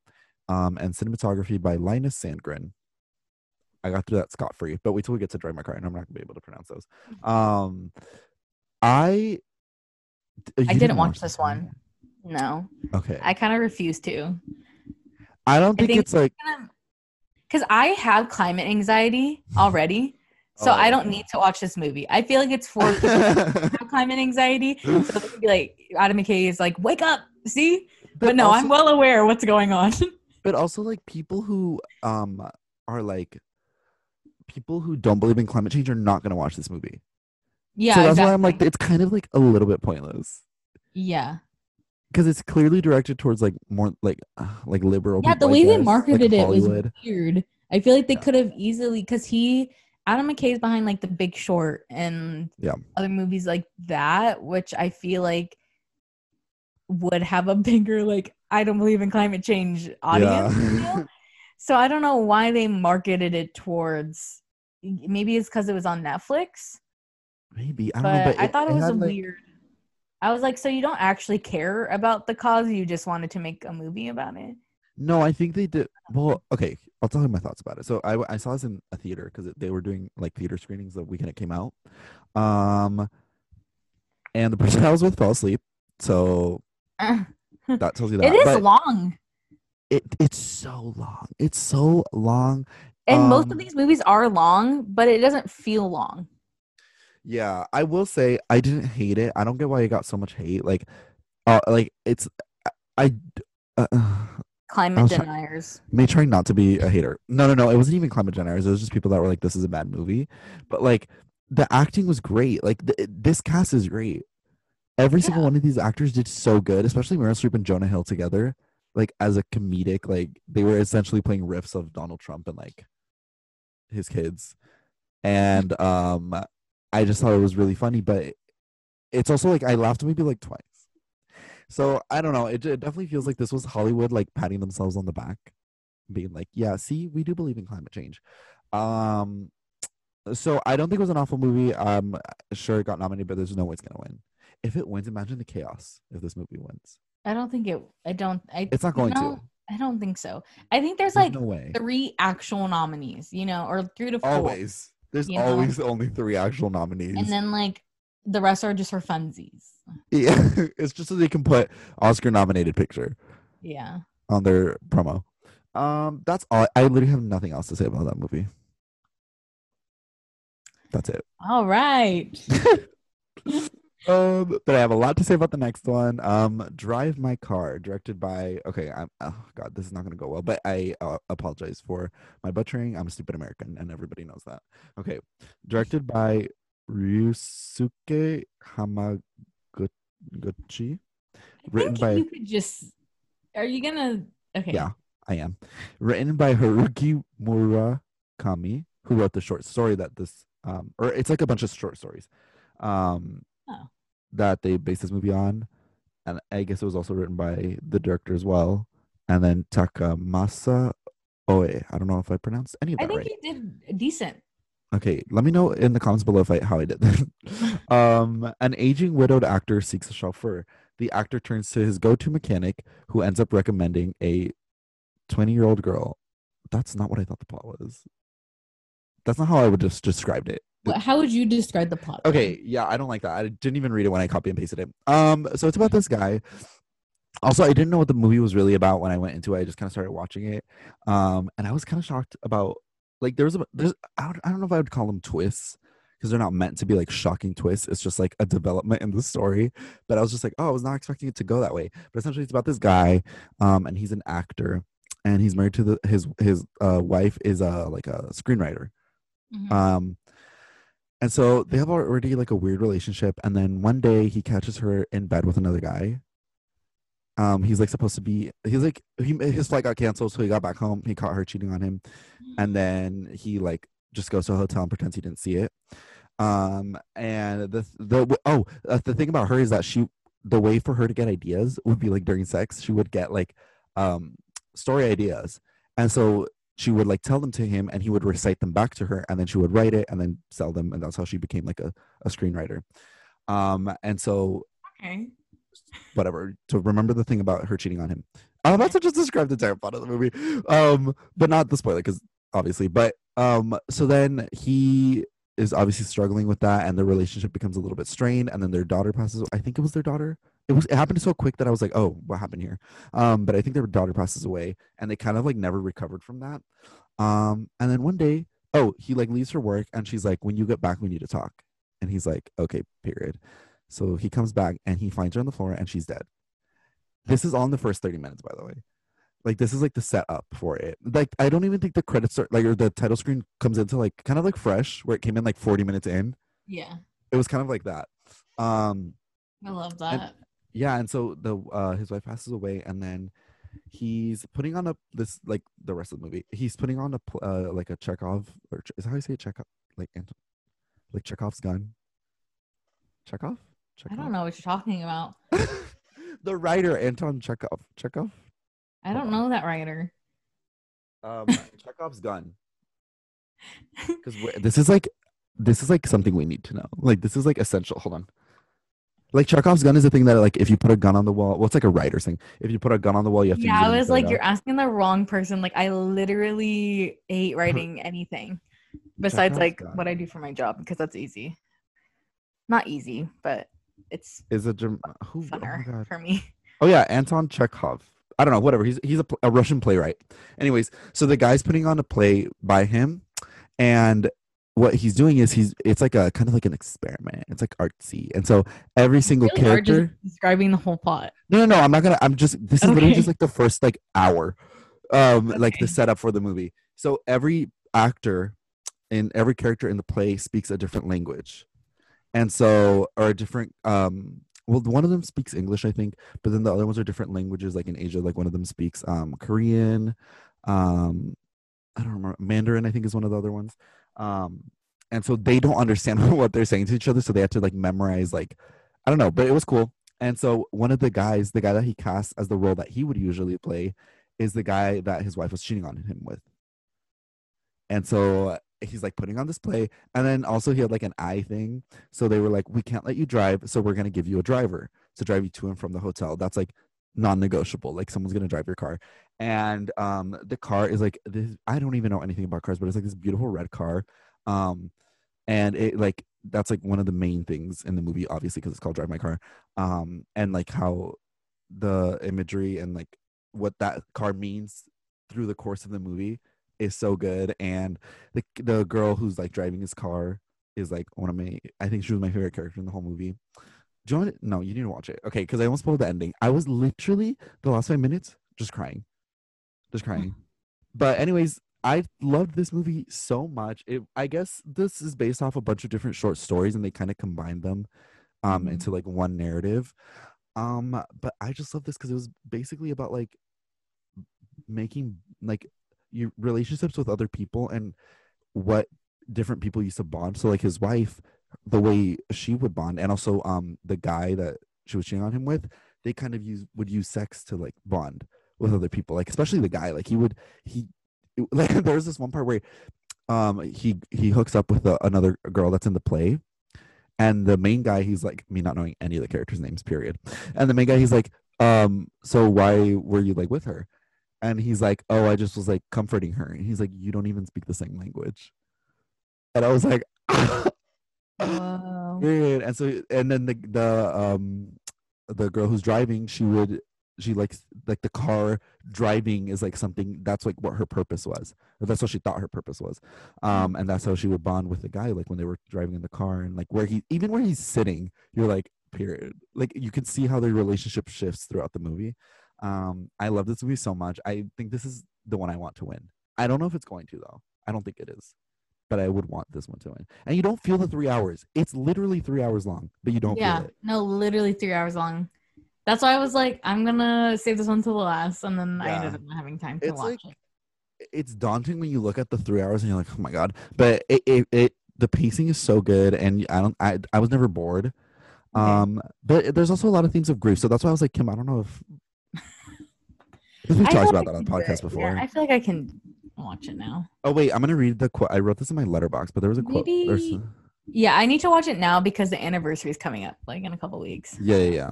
um, and cinematography by Linus Sandgren. I got through that scot free, but wait till we get to Drive My Car, and I'm not gonna be able to pronounce those. Um, I i didn't watch this one no Okay, i kind of refuse to I don't think, think- it's like because i have climate anxiety already so i Oh. don't need to watch this movie i feel like it's for people that have climate anxiety. So they could be like Adam McKay is like, wake up, see? But, no, I'm well aware of what's going on. but also like people who um are like people who don't believe in climate change are not going to watch this movie yeah, so that's why i'm like it's kind of like a little bit pointless yeah, because it's clearly directed towards like more like uh, like liberal yeah. The people, I way they marketed like it was weird. I feel like they Yeah. could have easily because he Adam McKay's behind like The Big Short and Yeah. other movies like that, which I feel like would have a bigger like I don't believe in climate change audience. Yeah. So I don't know why they marketed it towards. Maybe it's because it was on Netflix. maybe i don't know but I thought it, was a had, like- weird. I was like, so you don't actually care about the cause? You just wanted to make a movie about it? no i think they did well okay i'll tell you my thoughts about it so i, I saw this in a theater because they were doing like theater screenings the weekend it came out um and the person i was with fell asleep so that tells you that it is but- long, it it's so long. It's so long. and most of Um, these movies are long, but it doesn't feel long. Yeah, I will say I didn't hate it. I don't get why it got so much hate. Like, uh, like it's I. Uh, Climate was try- deniers. may try not to be a hater. No, no, no. It wasn't even climate deniers. It was just people that were like, "This is a bad movie," but like the acting was great. Like th- this cast is great. Every single one of these actors did so good, especially Meryl Streep and Jonah Hill together. Like as a comedic, like they were essentially playing riffs of Donald Trump and like his kids, and um, I just thought it was really funny. But it's also like I laughed maybe like twice. So I don't know. It, it definitely feels like this was Hollywood like patting themselves on the back, being like, "Yeah, see, we do believe in climate change." Um, so I don't think it was an awful movie. Um, sure it got nominated, but there's no way it's gonna win. If it wins, imagine the chaos if this movie wins. I don't think it. I don't. I. It's not going no, to. I don't think so. I think there's, There's like no three actual nominees, you know, or three to four, Always. There's you know? always only three actual nominees. and then like the rest are just for funsies. yeah, it's just so they can put Oscar nominated picture Yeah. on their promo. Um, that's all. I literally have nothing else to say about that movie. That's it. All right. Um, but I have a lot to say about the next one. Um, Drive My Car, directed by. Okay, I'm. Oh God, this is not gonna go well. But I uh, apologize for my butchering. I'm a stupid American, and everybody knows that. Okay, directed by Ryusuke Hamaguchi. I Written think by you could just. Are you gonna? Okay. Yeah. I am. Written by Haruki Murakami, who wrote the short story that this um or it's like a bunch of short stories. Um Oh. that they based this movie on. And I guess it was also written by the director as well. And then Takamasa Oe. I don't know if I pronounced any of that I think right. you did decent. Okay, let me know in the comments below if I, how I did that. um, an aging widowed actor seeks a chauffeur. The actor turns to his go-to mechanic, who ends up recommending a 20-year-old girl. That's not what I thought the plot was. That's not how I would just described it. How would you describe the plot? Okay, yeah, I don't like that. I didn't even read it when I copy and pasted it. Um, so it's about this guy. Also, I didn't know what the movie was really about when I went into it. I just kind of started watching it, um, and I was kind of shocked about like there was a there's I don't, I don't know if I would call them twists because they're not meant to be like shocking twists. It's just like a development in the story. But I was just like, oh, I was not expecting it to go that way. But essentially, it's about this guy, um, and he's an actor, and he's married to the his his uh, wife is a like a screenwriter. Mhm. Um, and so they have already like a weird relationship. And then one day he catches her in bed with another guy. Um, he's like supposed to be. He's like he his flight got canceled, so he got back home. He caught her cheating on him, and then he like just goes to a hotel and pretends he didn't see it. Um, and the the oh uh, the thing about her is that she the way for her to get ideas would be like during sex. She would get like um story ideas, and so she would like tell them to him and he would recite them back to her and then she would write it and then sell them and that's how she became like a, a screenwriter. Um and so okay. whatever to remember the thing about her cheating on him. I'm about to just describe the entire plot of the movie um but not the spoiler because obviously but um so then he is obviously struggling with that and the relationship becomes a little bit strained and then their daughter passes i think it was their daughter it was it happened so quick that i was like oh what happened here? Um but i think their daughter passes away and they kind of like never recovered from that. Um and then one day oh he like leaves for work and she's like when you get back we need to talk. And he's like okay period. So he comes back and he finds her on the floor and she's dead. This is all in the first 30 minutes by the way. Like this is like the setup for it. Like i don't even think the credits are like or the title screen comes into like kind of like fresh where it came in like 40 minutes in. Yeah. it was kind of like that. Um I love that. Yeah and so the uh his wife passes away and then he's putting on a this like the rest of the movie he's putting on a uh, like a chekhov or is that how you say chekhov like Ant- like chekhov's gun? Chekhov? I don't know what you're talking about. the writer anton chekhov chekhov? I don't know that writer. um chekhov's gun. Because this is like this is like something we need to know. Like this is like essential. Hold on like chekhov's gun is the thing that like if you put a gun on the wall well it's like a writer's thing if you put a gun on the wall you have to Yeah, I was like, you're asking the wrong person. Like, I literally hate writing anything besides Chekhov's like gun. what I do for my job because that's easy. Not easy, but it's is a who oh, funner God. for me. oh yeah anton chekhov i don't know whatever he's he's a, a russian playwright anyways so the guy's putting on a play by him and what he's doing is he's it's like a kind of like an experiment it's like artsy and so every single Really character describing the whole plot. no no no i'm not gonna i'm just this is literally just like the first like hour um like the setup for the movie so every actor and every character in the play speaks a different language and so or a different um well one of them speaks english i think but then the other ones are different languages like in asia like one of them speaks um korean um I don't remember Mandarin. I think is one of the other ones. Um, and so they don't understand what they're saying to each other, so they had to like memorize like I don't know, but it was cool. And so one of the guys, the guy that he cast as the role that he would usually play, is the guy that his wife was cheating on him with. And so he's like putting on this play, and then also he had like an eye thing. So they were like, "We can't let you drive, so we're gonna give you a driver to drive you to and from the hotel." That's like non-negotiable. Like someone's gonna drive your car, and um, the car is like this. I don't even know anything about cars, but it's like this beautiful red car. Um, and it like that's like one of the main things in the movie obviously because it's called drive my car um and like how the imagery and like what that car means through the course of the movie is so good and the the girl who's like driving his car is like one of my i think she was my favorite character in the whole movie do you want it? no you need to watch it okay because i almost spoiled the ending i was literally the last five minutes just crying just crying but anyways I loved this movie so much. It, I guess this is based off a bunch of different short stories, and they kind of combined them um, Mhm. into like one narrative. Um, but I just love this because it was basically about like making like your relationships with other people and what different people used to bond. So like his wife, the way she would bond, and also um the guy that she was cheating on him with, they kind of use would use sex to like bond with other people. Like especially the guy, like he would he like there's this one part where um he he hooks up with a, another girl that's in the play and the main guy he's like me not knowing any of the characters names period and the main guy he's like um so why were you like with her and he's like oh i just was like comforting her and he's like you don't even speak the same language and i was like. Period. And so, and then the the um the girl who's driving, she would she likes like the car driving is like something that's like what her purpose was. That's what she thought her purpose was. Um, and that's how she would bond with the guy, like when they were driving in the car and like where he even where he's sitting, you're like, period. Like you can see how their relationship shifts throughout the movie. Um, I love this movie so much. I think this is the one I want to win. I don't know if it's going to though. I don't think it is but I would want this one to win. And you don't feel the three hours. It's literally three hours long, but you don't yeah, feel it. no, literally three hours long. That's why I was like, I'm gonna save this one till the last, and then I ended up not having time to It's watch like- it. It's daunting when you look at the three hours and you're like, oh my god. But it it, it the pacing is so good, and I don't I I was never bored. Okay. Um, but there's also a lot of themes of grief, so that's why I was like, Kim, I don't know if. We've talked about that on the podcast before. Yeah, I feel like I can watch it now. oh wait, I'm gonna read the quote. I wrote this in my Letterboxd, but there was a quote. Maybe- Yeah, I need to watch it now because the anniversary is coming up, like in a couple weeks. Yeah, yeah, yeah.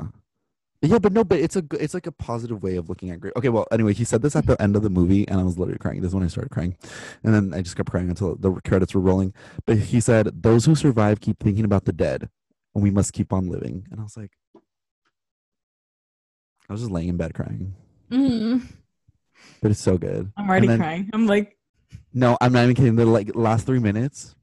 Yeah, but no, but it's a it's like a positive way of looking at grief. Okay, well, anyway, he said this at the end of the movie, and I was literally crying. This is when I started crying, and then I just kept crying until the credits were rolling. But he said, "Those who survive keep thinking about the dead, and we must keep on living." And I was like, I was just laying in bed crying, Mm, but it's so good. I'm already then- crying. I'm like, No, I'm not even kidding. The like last three minutes,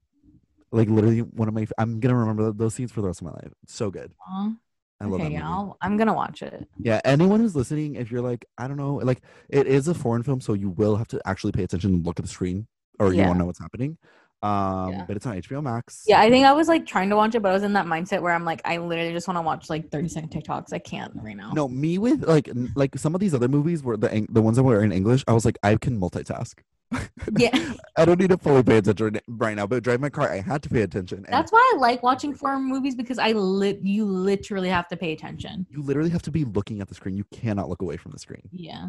like literally one of my. I'm gonna remember those scenes for the rest of my life. It's so good. Aw. I okay, I'll, I'm gonna watch it. Yeah, anyone who's listening, if you're like, I don't know, like it is a foreign film, so you will have to actually pay attention and look at the screen, or you Yeah. to know what's happening. Um, Yeah. but it's on HBO Max. Yeah, I think I was like trying to watch it, but I was in that mindset where I'm like, I literally just want to watch like 30 second TikToks. I can't right now. No, me with like like some of these other movies were the the ones that were in English. I was like, I can multitask. Yeah, I don't need to fully pay attention right now, but drive my car, I had to pay attention. That's why I like watching foreign movies because I lit you literally have to pay attention. you literally have to be looking at the screen. You cannot look away from the screen. Yeah.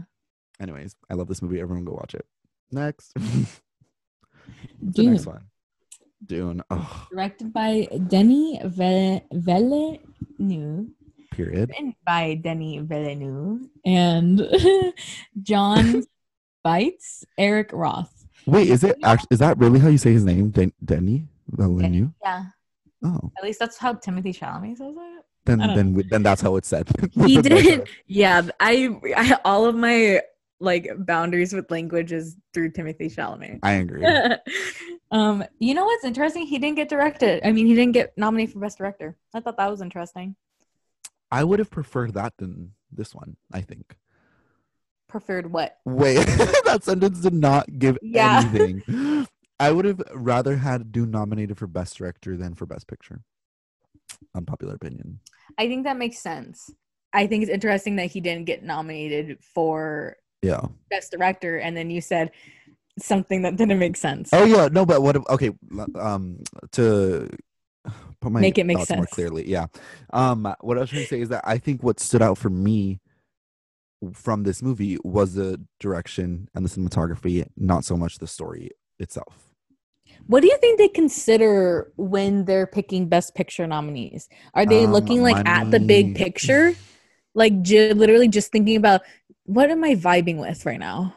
Anyways, I love this movie. Everyone go watch it. Next. What's the Dune, next one. Dune. Oh, directed by Denis Ville- Villeneuve, period. written by Denis Villeneuve and Jon Spaihts, Eric Roth. Wait, is it actually? Is that really how you say his name, Den- Denny Villeneuve? Yeah, Oh, at least that's how Timothée Chalamet says it. then then we- then that's how it's said. he did how- yeah I, I all of my like boundaries with language is through timothée chalamet I agree. um you know what's interesting he didn't get directed i mean he didn't get nominated for best director i thought that was interesting I would have preferred that than this one. I think. preferred what Wait, that sentence did not give Yeah. anything. I would have rather had Dune nominated for best director than for best picture. Unpopular opinion. i think that makes sense i think it's interesting that he didn't get nominated for Yeah. best director and then you said something that didn't make sense. Oh yeah, no, but what? Okay, um, to put my Make it make thoughts more clearly, yeah. Um, what I was trying to say is that I think what stood out for me from this movie was the direction and the cinematography, not so much the story itself. What do you think they consider when they're picking best picture nominees? Are they Um, looking like at the big picture? Like j- literally just thinking about what am I vibing with right now?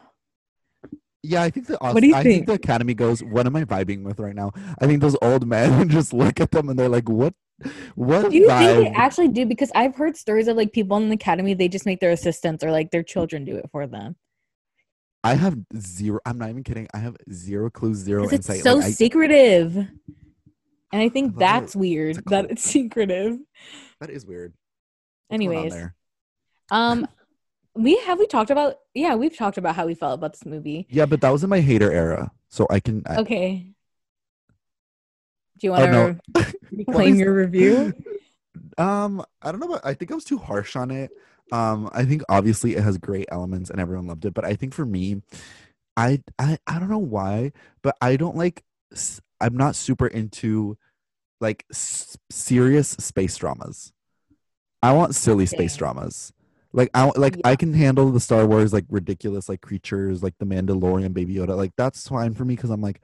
Yeah, I think the What do you I think? the Academy goes, "What am I vibing with right now?" I think those old men just look at them and they're like, "What? What Do you think they actually do? Because I've heard stories of like people in the academy, they just make their assistants or like their children do it for them. I have zero. I'm not even kidding. I have zero clue, zero 'Cause insight. it's so like, I, secretive. And I think love it. that's weird a that it's secretive. that is weird. What's Anyways, um, we have we talked about yeah we've talked about how we felt about this movie. Yeah, but that was in my hater era, so I can. I, Okay. Do you Oh, want to no. reclaim your review? Um, I don't know, but I think I was too harsh on it. Um, I think obviously it has great elements and everyone loved it, but I think for me, I I I don't know why, but I don't like. i'm not super into like s- serious space dramas. I want silly space dramas. Like I like I can handle the Star Wars like ridiculous like creatures like the Mandalorian, Baby Yoda. Like that's fine for me because I'm like,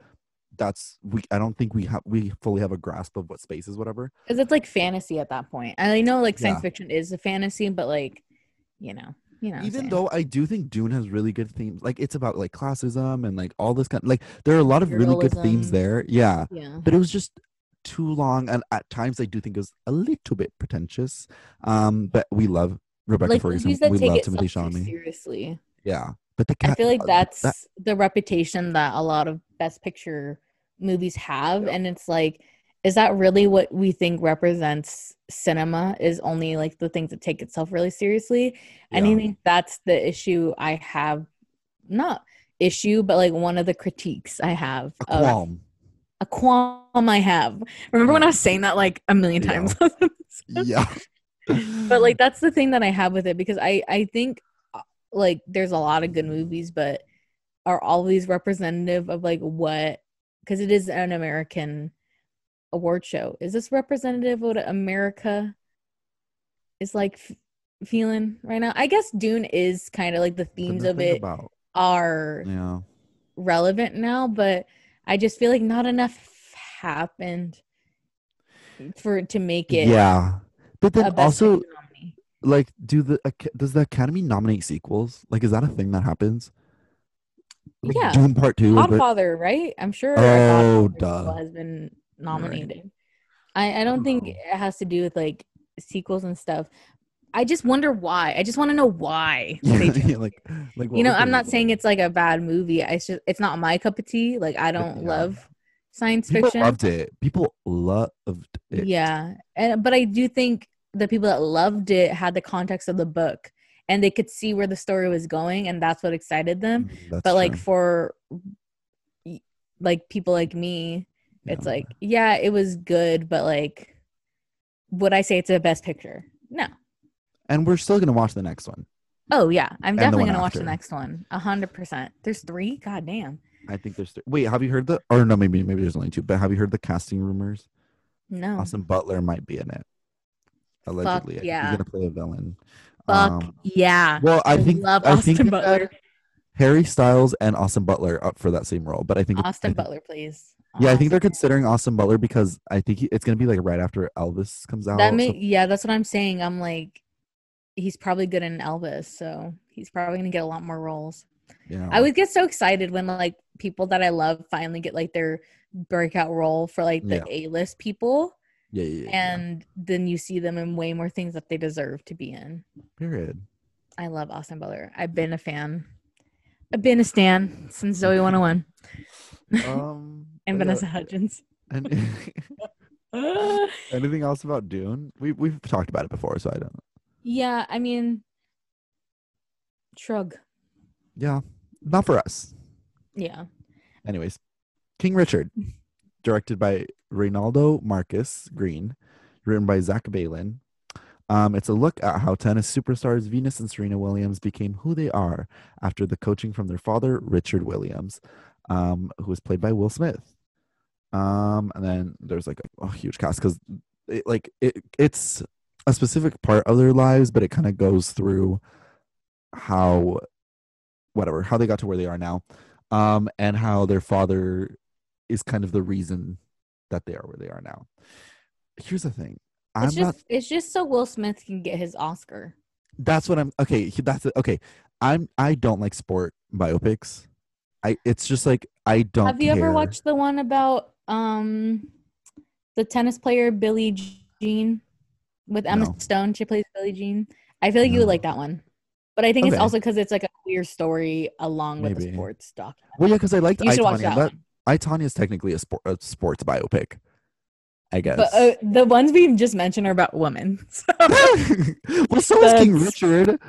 that's we. I don't think we have we fully have a grasp of what space is, whatever. Because it's like fantasy at that point. I know like science Yeah. fiction is a fantasy, but like, you know, you know. even though I do think Dune has really good themes, like it's about like classism and like all this kind. Like there are a lot of really good themes there. Yeah, yeah, but it was just too long, and at times I do think it was a little bit pretentious. Um, but we love Rebecca like Ferguson. We love Timothée Chalamet. seriously. Yeah, but the I feel like that's that- the reputation that a lot of best picture movies have, Yeah. and it's like, is that really what we think represents cinema? Is only like the things that take itself really seriously? And I think that's the issue I have. Not issue, but like one of the critiques I have a of qualm. a qualm I have. Remember when I was saying that like a million Yeah. times? yeah, but like that's the thing that I have with it because I I think uh, like there's a lot of good movies, but are all these representative of like what? Because it is an American award show. Is this representative of what America is like f- feeling right now? I guess Dune is kind of like the themes of it about. are Yeah, relevant now, but I just feel like not enough happened for it to make it yeah. But then also, like, do the does the Academy nominate sequels? Like, is that a thing that happens? Like Yeah. Dune Part Two. Godfather, right? I'm sure. Oh, duh. has been right. nominated. I I don't think it has to do with like sequels and stuff. I just wonder why. I just want to know why. Yeah, like, like you know, I'm not saying it's like a bad movie. I- It's just it's not my cup of tea. Like I don't yeah. love science People fiction. loved it. People loved it. Yeah, and but I do think the people that loved it had the context of the book and they could see where the story was going, and that's what excited them. Mm, That's but like true. for like people like me, it's like yeah, it was good, but like would I say it's a best picture? No. and we're still gonna watch the next one. Oh yeah, I'm definitely gonna watch the next one. A hundred percent. There's three. God damn. I think there's. Th- Wait, have you heard the? Or no, maybe maybe there's only two. But have you heard the casting rumors? No. Austin Butler might be in it. Allegedly, yeah. he's gonna play a villain. Fuck Um, yeah. well, I think love I Austin think Butler. Harry Styles and Austin Butler up for that same role, but I think it- I Austin think- Butler, please. Yeah, I think they're considering Austin Butler because I think he, it's gonna be like right after Elvis comes out. That so- yeah, that's what I'm saying. I'm like, he's probably good in Elvis, so he's probably gonna get a lot more roles. yeah. I would get so excited when like people that I love finally get like their breakout role for like the Yeah. A list people, yeah, yeah, yeah, yeah. and then you see them in way more things that they deserve to be in. Period. I love Austin Butler. I've been a fan. I've been a stan since Zoe 101 Um, and but yeah, Vanessa Hudgens. and- anything else about Dune? We we've talked about it before, so I don't. yeah, I mean, shrug. Yeah, not for us. Yeah. Anyways, King Richard, directed by Reynaldo Marcus Green, written by Zach Baylin. Um, it's a look at how tennis superstars Venus and Serena Williams became who they are after the coaching from their father, Richard Williams. um, who was played by Will Smith. Um, and then there's like a, a huge cast because it, like it it's a specific part of their lives, but it kind of goes through how whatever how they got to where they are now, um, and how their father is kind of the reason that they are where they are now. Here's the thing. I'm It's not just it's just so Will Smith can get his Oscar. that's what I'm okay. That's okay. I'm I don't like sport biopics. I it's just like I don't. Have you ever watched the one about um the tennis player Billie Jean with Emma No. Stone? She plays Billie Jean. I feel like you would like that one. But I think it's also because it's like a queer story along with the sports doc. Well, yeah, because I liked You I should watch that That one. I Tonya is technically a sport a sports biopic. I guess. But uh, the ones we just mentioned are about women. So. well, so is King Richard.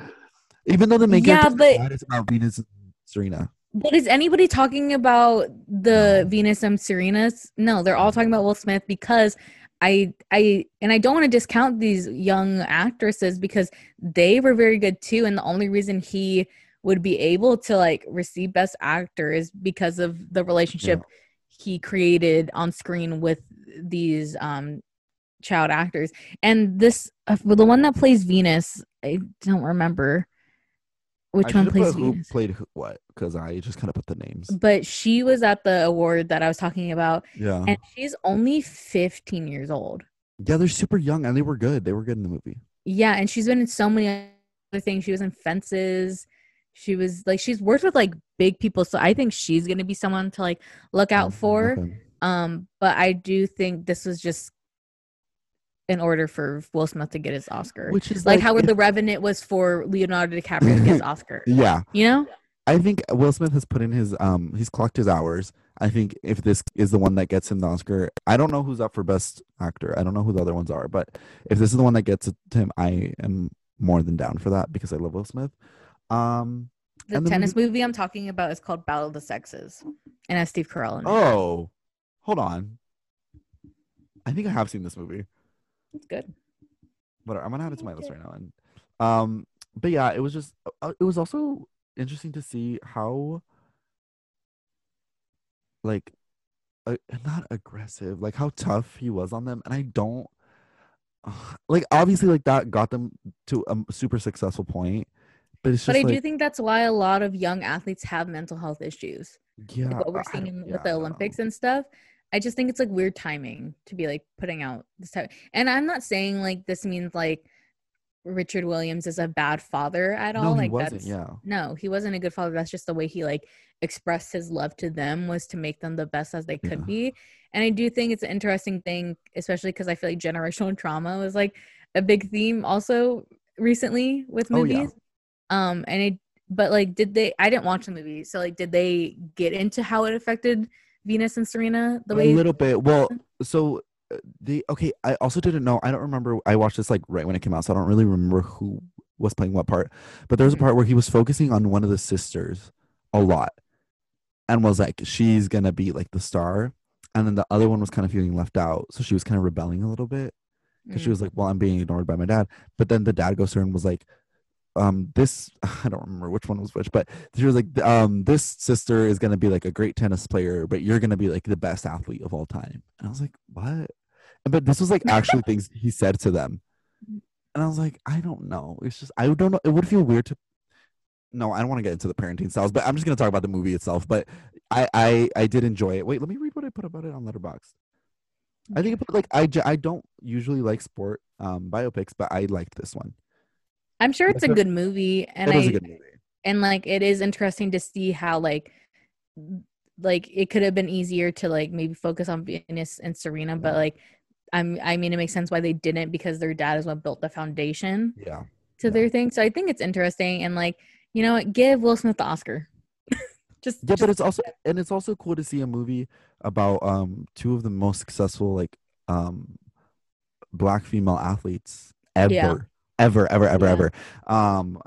Even though the main Yeah, but- but... is about Venus and Serena. But is anybody talking about the No. Venus and Serenas? No, they're all talking about Will Smith because I I and I don't want to discount these young actresses because they were very good too. And the only reason he would be able to like receive Best Actor is because of the relationship he created on screen with these um child actors. And this uh, the one that plays Venus, I don't remember which I one plays who Venus. played who, what because I just kind of put the names. but she was at the award that I was talking about, Yeah, and she's only 15 years old. yeah, they're super young and they were good. They were good in the movie. Yeah, and she's been in so many other things. She was in Fences. She was like she's worked with like big people, so I think she's gonna be someone to like look out Mhm, for. okay. Um, but I do think this was just in order for Will Smith to get his Oscar, Which is like, how if- the Revenant was for Leonardo DiCaprio to get his Oscar. yeah, You know? I think Will Smith has put in his um he's clocked his hours. I think if this is the one that gets him the Oscar, I don't know who's up for best actor. I don't know who the other ones are, but if this is the one that gets it to him, I am more than down for that because I love Will Smith. Um The tennis movie I'm talking about is called Battle of the Sexes, and has Steve Carell in it. oh, hold on. I think I have seen this movie. It's good. but I'm gonna add it to my list right now. And um, but yeah, it was just uh, it was also interesting to see how like uh, not aggressive, like how tough he was on them, and I don't like obviously like that got them to a super successful point, but But I like do think that's why a lot of young athletes have mental health issues. yeah, like what we're seeing in, yeah, with the. Olympics and stuff. I just think it's like weird timing to be like putting out this type. And I'm not saying like this means like Richard Williams is a bad father at all. No, he like wasn't. that's Yeah, no, he wasn't a good father. That's just the way he like expressed his love to them was to make them the best as they could Yeah. be. And I do think it's an interesting thing, especially because I feel like generational trauma was like a big theme also recently with Oh, yeah. Um, and it, but like, did they? I didn't watch the movie, so like, did they get into how it affected Venus and Serena the way? a little bit. Well, so uh, the okay. I also didn't know. I don't remember. I watched this like right when it came out, so I don't really remember who was playing what part. But there was a Mhm. part where he was focusing on one of the sisters a lot, and was like, she's gonna be like the star, and then the other one was kind of feeling left out, so she was kind of rebelling a little bit because she Mm. was like, "Well, I'm being ignored by my dad." But then the dad goes to her and was like, "Um, this I don't remember which one was which, but she was like, um, this sister is gonna be like a great tennis player, but you're gonna be like the best athlete of all time." And I was like, "What?" But this was like actually things he said to them, and I was like, "I don't know. It's just I don't know. It would feel weird to." No, I don't want to get into the parenting styles, but I'm just gonna talk about the movie itself. But I I I did enjoy it. Wait, let me read what I put about it on Letterboxd. I think it put, like I, I don't usually like sport um biopics, but I liked this one. I'm sure it's a good movie, and it was I a good movie. and like it is interesting to see how like like it could have been easier to like maybe focus on Venus and Serena, but like I'm I mean it makes sense why they didn't because their dad is what built the foundation Yeah, to Yeah. their thing. So I think it's interesting and like you know what, give Will Smith the Oscar. just yeah, just- but it's also and it's also cool to see a movie about um two of the most successful like um black female athletes ever, Yeah. Ever, ever, ever, Yeah. ever. Um,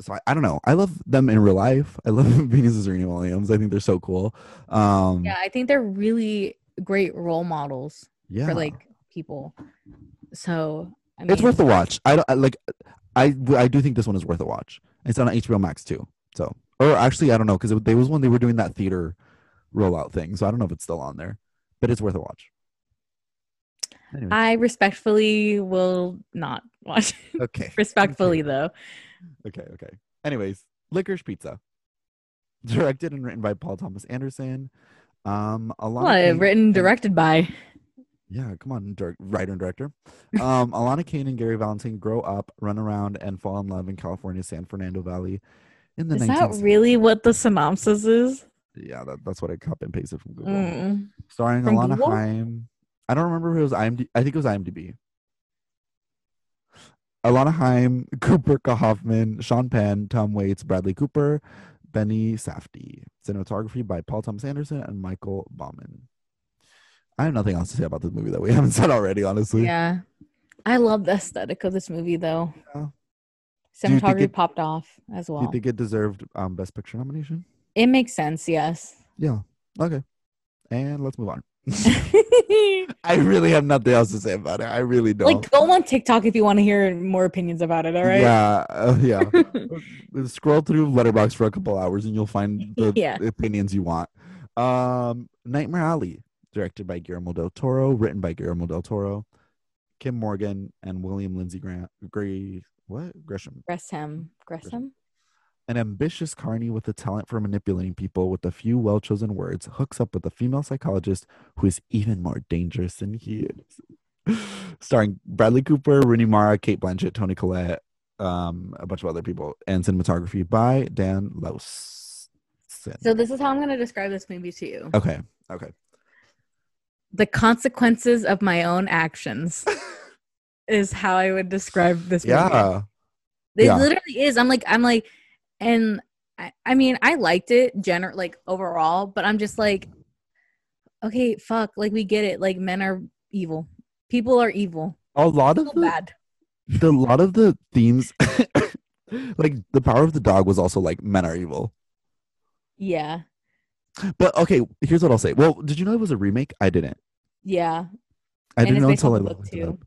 so I, I don't know. I love them in real life. I love Venus and Serena Williams. I think they're so cool. Um, yeah, I think they're really great role models yeah, for like people. So I mean, it's worth a watch. I don't I, like. I I do think this one is worth a watch. It's on HBO Max too. So, or actually, I don't know because there was one they were doing that theater rollout thing. So I don't know if it's still on there, but it's worth a watch. Anyway, I respectfully will not watch. it. okay. respectfully Okay. though. Okay, okay. Anyways, Licorice Pizza. Directed and written by Paul Thomas Anderson. Um Alana What Kane- written directed by? Yeah, come on, writer and director. Um, Alana Kane and Gary Valentine grow up, run around, and fall in love in California's San Fernando Valley in the Is 19th that really what the synopsis is? Yeah, that, that's what I copy and pasted from Google. Mm. Starring From Alana Google? Haim. I don't remember who it was. IMD- I think it was IMDb. Alana Haim, Cooper Hoffman, Sean Penn, Tom Waits, Bradley Cooper, Benny Safdie. Cinematography by Paul Thomas Anderson and Michael Bauman. I have nothing else to say about this movie that we haven't said already, honestly. Yeah. I love the aesthetic of this movie though. Yeah. Do you think Cinematography it- popped off as Do you think it deserved um, Best Picture nomination? It makes sense, yes. Yeah. Okay. And let's move on. I really have nothing else to say about it. I really don't. like go on TikTok if you want to hear more opinions about it, all right? Yeah. uh, yeah. Scroll through Letterboxd for a couple hours and you'll find the Yeah. opinions you want. Um, Nightmare Alley, directed by Guillermo del Toro, written by Guillermo del Toro, Kim Morgan and William Lindsay Grant. Gray, what Gresham? Gresham. Gresham? An ambitious carny with a talent for manipulating people with a few well chosen words hooks up with a female psychologist who is even more dangerous than he is. Starring Bradley Cooper, Rooney Mara, Cate Blanchett, Toni Collette, um, a bunch of other people, and cinematography by Dan Laus. So this is how I'm going to describe this movie to you. okay, okay. The consequences of my own actions is how I would describe this movie. Yeah, It Yeah. literally is. I'm like, I'm like, and I, I mean, I liked it, gener like overall, but I'm just like, okay, fuck, like we get it. Like men are evil, people are evil, a lot of the, bad. the lot of the themes, like the power of the dog, was also like men are evil. Yeah, But okay, here's what I'll say. Well, did you know it was a remake? I didn't. yeah. I And didn't know until I looked it up.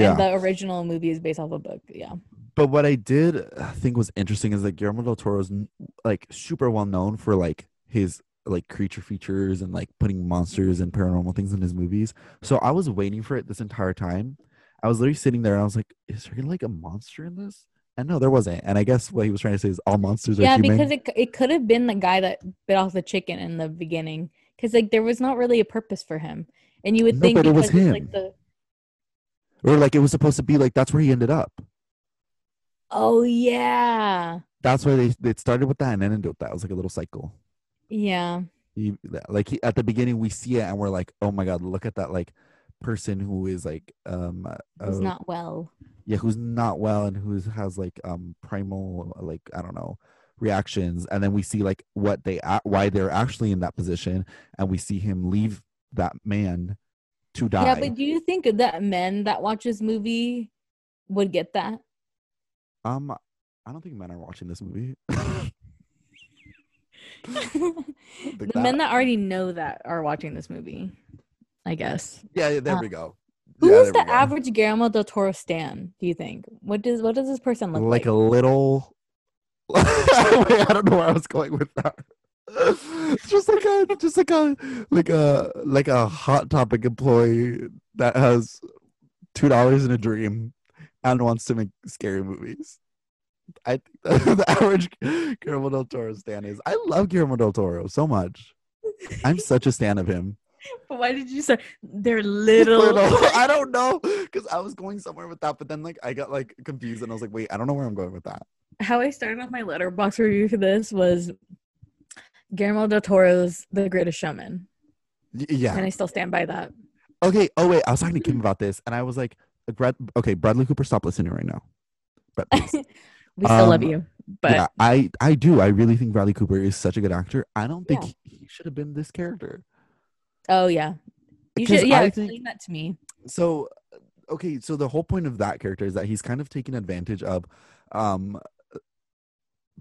Yeah. And the original movie is based off a book. Yeah. but what I did uh, think was interesting is that Guillermo del Toro's n- like super well known for like his like creature features and like putting monsters and paranormal things in his movies. So I was waiting for it this entire time. I was literally sitting there and I was like, is there like a monster in this? And no, there wasn't. And I guess what he was trying to say is all monsters are Yeah, because it, it could have been the guy that bit off the chicken in the beginning. Because like there was not really a purpose for him. And you would No, think but it was it's, like him. the or like it was supposed to be like that's where he ended up. Oh yeah. That's why they it started with that and ended with that. It was like a little cycle. Yeah. he like he, at the beginning we see it and we're like oh my god look at that like person who is like um who's uh, not well. yeah who's not well and who has like um primal like i don't know reactions and then we see like what they why they're actually in that position and we see him leave that man to die Yeah, but do you think that men that watch this movie would get that? um i don't think men are watching this movie the Think men that- that already know that are watching this movie, I guess. yeah yeah, there Uh, we go Who Yeah, is the average Guillermo del Toro stan? Do you think? What does what does this person look like like? a little Wait, I don't know where I was going with that. just like a just like a like a like a hot topic employee that has two dollars in a dream and wants to make scary movies. I think the average Guillermo del Toro stan is. I love Guillermo del Toro so much. I'm such a stan of him. But why did you say they're little? Little. I don't know because I was going somewhere with that, but then like I got like confused and I was like, wait, I don't know where I'm going with that. How I started off my Letterboxd review for this was Guillermo del Toro's The Greatest Showman, yeah. and I still stand by that. Okay. Oh wait, I was talking to Kim about this, and I was like, Brad, "Okay, Bradley Cooper, stop listening right now." But we still love Um, you, but yeah, I I do. I really think Bradley Cooper is such a good actor. I don't think Yeah. he, he should have been this character. oh yeah, you Because should yeah I explain think- that to me. So, okay, so the whole point of that character is that he's kind of taking advantage of, um,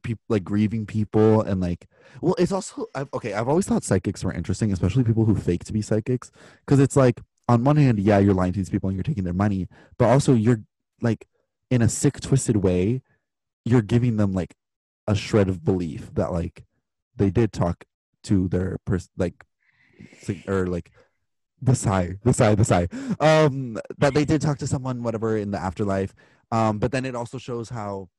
people like grieving people and like well it's also I've, okay i've always thought psychics were interesting especially people who fake to be psychics because it's like on one hand yeah you're lying to these people and you're taking their money but also you're like in a sick twisted way you're giving them like a shred of belief that like they did talk to their person like or like the sigh, the sigh, the sigh. Um, that they did talk to someone, whatever, in the afterlife. Um, but then it also shows how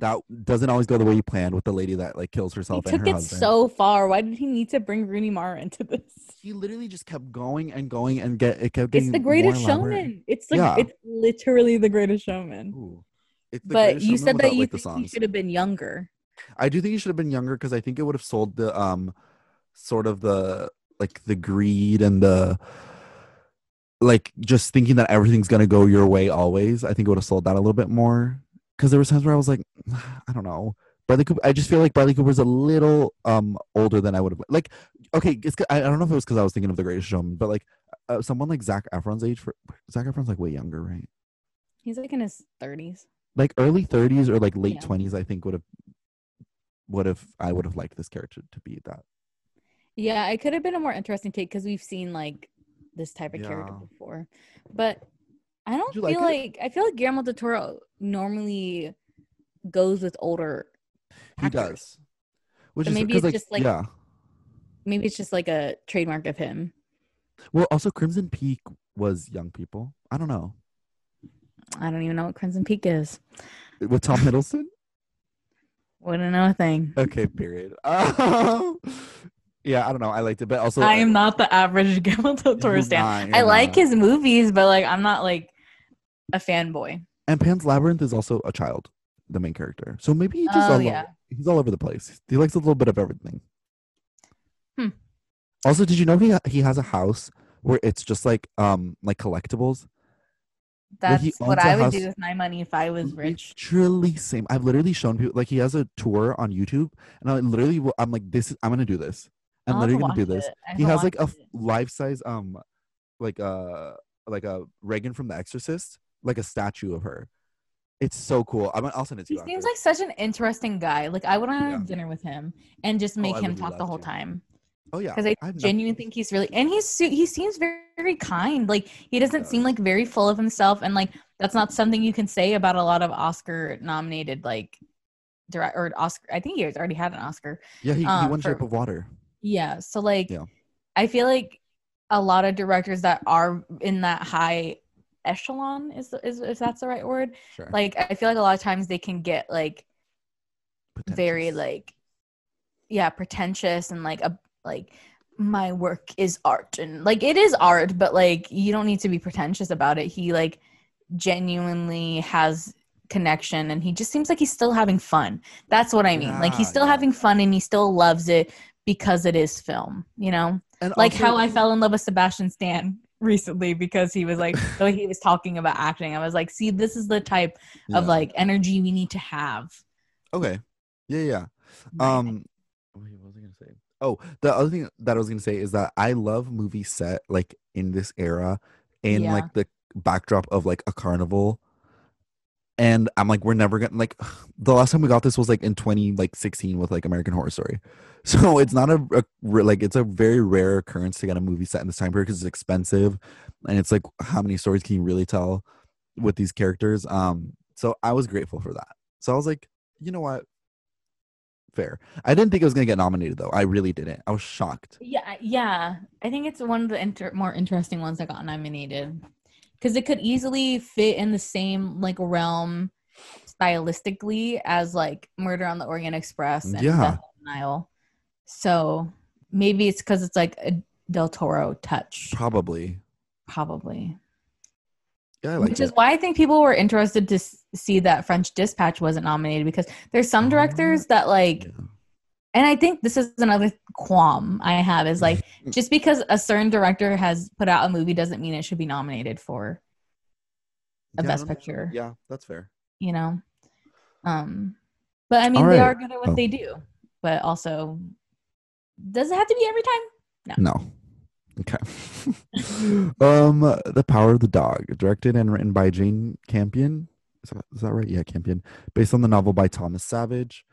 that doesn't always go the way you planned with the lady that like kills He herself and took her it husband. so far. Why did he need to bring Rooney Mara into this? he literally just kept going and going and get it kept It's the greatest showman. It's like Yeah. it's literally the greatest showman. Ooh. It's the But you said that you like, think he should have been younger. I do think he should have been younger because I think it would have sold the um sort of the like the greed and the like just thinking that everything's gonna go your way always. I think it would have sold that a little bit more. Because there was times where I was like, I don't know. Bradley Cooper. I just feel like Bradley Cooper's a little um older than I would have like. Okay, it's, I I don't know if it was because I was thinking of The Greatest Showman, but like uh, someone like Zac Efron's age for Zac Efron's like way younger, right? He's like in his thirties. Like early thirties or like late Yeah. twenties. I think would have would have I would have liked this character to be that. Yeah, it could have been a more interesting take because we've seen like this type of character before. But I don't feel like like, I feel like Guillermo del Toro normally goes with older. He actors. does. Which So is maybe 'cause, it's just, like- yeah. Maybe it's just like a trademark of him. Well, also Crimson Peak was young people. I don't know I don't even know what Crimson Peak is. with Tom Hiddleston. Wouldn't know a thing. okay, period. Um, yeah, I don't know. I liked it, but also I am not the average Guillermo del Toro stan. I like not. his movies, but like I'm not like a fanboy. And Pan's Labyrinth is also a child, the main character. So maybe he just Oh, all yeah. over, he's all over the place. He likes a little bit of everything. Hmm. Also, did you know he he has a house where it's just like um like collectibles? That's what I would house- do with my money if I was rich. Literally same. I've literally shown people like he has a tour on YouTube, and I literally will- I'm like this. Is, I'm gonna do this. I'm I'll literally gonna do this. He has like a life size um like uh like a Regan from The Exorcist, like a statue of her. It's so cool. I'm, I'll send it to He you. seems after. like such an interesting guy. Like I would want to Yeah. have dinner with him and just make I him talk the whole to. time oh yeah, because I, nothing genuinely think he's really and he's he seems very, very kind. Like he doesn't seem like very full of himself, and like that's not something you can say about a lot of Oscar nominated like direct or Oscar. I think he has already had an Oscar. Yeah, he, he um, won for- Shape of Water. Yeah. So like Yeah. I feel like a lot of directors that are in that high echelon is is if that's the right word. Sure. Like I feel like a lot of times they can get like very like yeah, pretentious and like a like my work is art and like it is art, but like you don't need to be pretentious about it. He like genuinely has connection and he just seems like he's still having fun. That's what I mean. like he's still yeah. having fun and he still loves it because it is film, you know? and Like also- how I fell in love with Sebastian Stan recently because he was like the way he was talking about acting. I was like, see, this is the type of like energy we need to have. okay, yeah, yeah. Um, wait, what was I gonna say? Oh, the other thing that I was gonna say is that I love movie set like in this era, in Yeah. like the backdrop of like a carnival. And I'm like, we're never gonna like. The last time we got this was like in 20 like 16 with like American Horror Story, so it's not a, a like it's a very rare occurrence to get a movie set in this time period because it's expensive, and it's like how many stories can you really tell with these characters? Um, so I was grateful for that. So I was like, you know what, fair. I didn't think it was gonna get nominated though. I really didn't. I was shocked. Yeah, yeah. I think it's one of the inter- more interesting ones that got nominated because it could easily fit in the same like realm stylistically as like Murder on the Orient Express and Yeah. Death on the Nile. So maybe it's because it's like a Del Toro touch, Probably. probably. Yeah, I like Which it. is why I think people were interested to s- see that French Dispatch wasn't nominated because there's some directors ah. that like Yeah. And I think this is another qualm I have is like just because a certain director has put out a movie doesn't mean it should be nominated for a Yeah, best don't- picture, Yeah, that's fair. you know. Um but I mean All they are good at what Oh. they do. But also does it have to be every time? No. No. Okay. um, The Power of the Dog, directed and written by Jane Campion. Is that, is that right? Yeah, Campion. Based on the novel by Thomas Savage.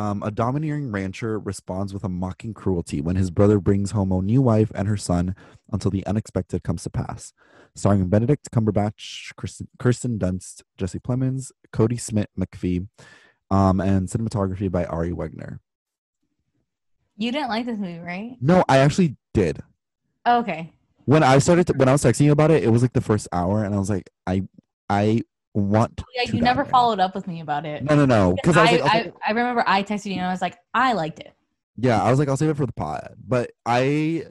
Um, a domineering rancher responds with a mocking cruelty when his brother brings home a new wife and her son until the unexpected comes to pass. Starring Benedict Cumberbatch, Kirsten, Kirsten Dunst, Jesse Plemons, Cody Smith McPhee, um, and cinematography by Ari Wegner. You didn't like this movie, right? No, I actually did. Okay. When I started, to, when I was texting you about it, it was like the first hour, and I was like, I, I want. Oh, yeah, to you never followed up with me about it. No, no, no. Because I, I, like, I'll I, remember I texted you and I was like, I liked it. yeah, I was like, I'll save it for the pod. But I,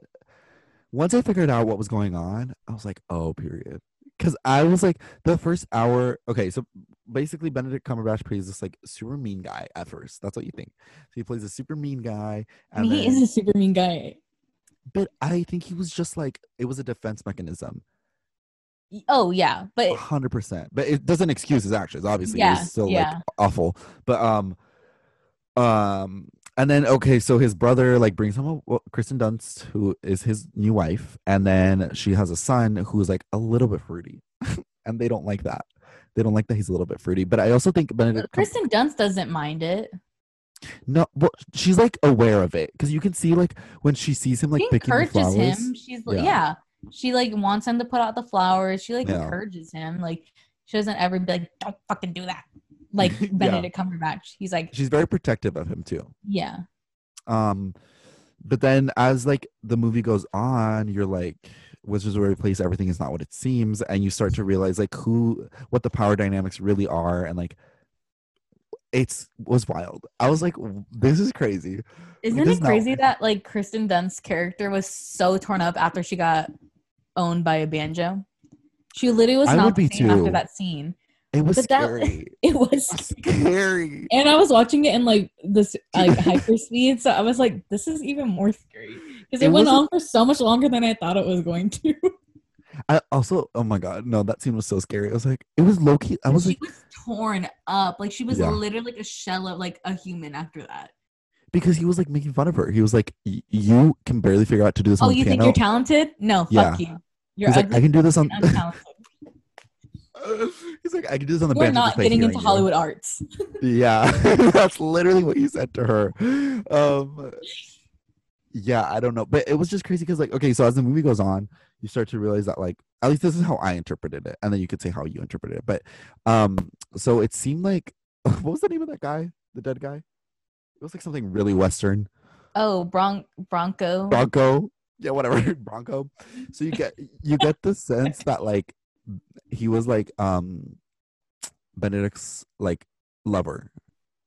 once I figured out what was going on, I was like, oh, period. Because I was like, the first hour. Okay, so basically, Benedict Cumberbatch plays this like super mean guy at first. That's what you think. So he plays a super mean guy, and he then, is a super mean guy. but I think he was just like it was a defense mechanism. Oh yeah, but hundred percent. But it doesn't excuse his actions. Obviously, Yeah, was still yeah. like awful. But um, um, and then okay, so his brother like brings him a well, Kristen Dunst, who is his new wife, and then she has a son who's like a little bit fruity, and they don't like that. They don't like that he's a little bit fruity. But I also think Benedict. Cum- Kristen Dunst doesn't mind it. no, well, she's like aware of it because you can see like when she sees him like she picking flowers. him. She's like, Yeah. yeah. She like wants him to put out the flowers. She like Yeah. encourages him. Like she doesn't ever be like, "Don't fucking do that." Like Yeah. Benedict Cumberbatch. He's like, She's very protective of him too. yeah, um but then as like the movie goes on you're like wizards of Waverly place everything is not what it seems and you start to realize like who what the power dynamics really are and like it's was wild i was like this is crazy Isn't This it is not- crazy that like Kristen Dunst's character was so torn up after she got owned by a banjo? She literally was I not the same after that scene. it was But that- scary It was scary and I was watching it in like this like hyper speed, so I was like, this is even more scary. Because it, It went on for so much longer than I thought it was going to. i also oh my god no that scene was so scary i was like it was low-key i was she like was torn up. Like she was Yeah. literally like a shell of like a human after that. because he was like making fun of her he was like "Y- you can barely figure out to do this Oh, on the you think you're talented? No, fuck Yeah. you. You're he's like i can do this on he's like i can do this on the We're bench not getting into Hollywood arts. Yeah, that's literally what you said to her. Um, yeah, I don't know, but it was just crazy because, like, okay, so as the movie goes on, you start to realize that, like, at least this is how I interpreted it, and then you could say how you interpreted it. But, um, so it seemed like, what was the name of that guy, the dead guy? It was like something really Western, Oh, Bron- Bronco. Bronco. Yeah, whatever, Bronco. So you get you get the sense that like he was like um Benedict's like lover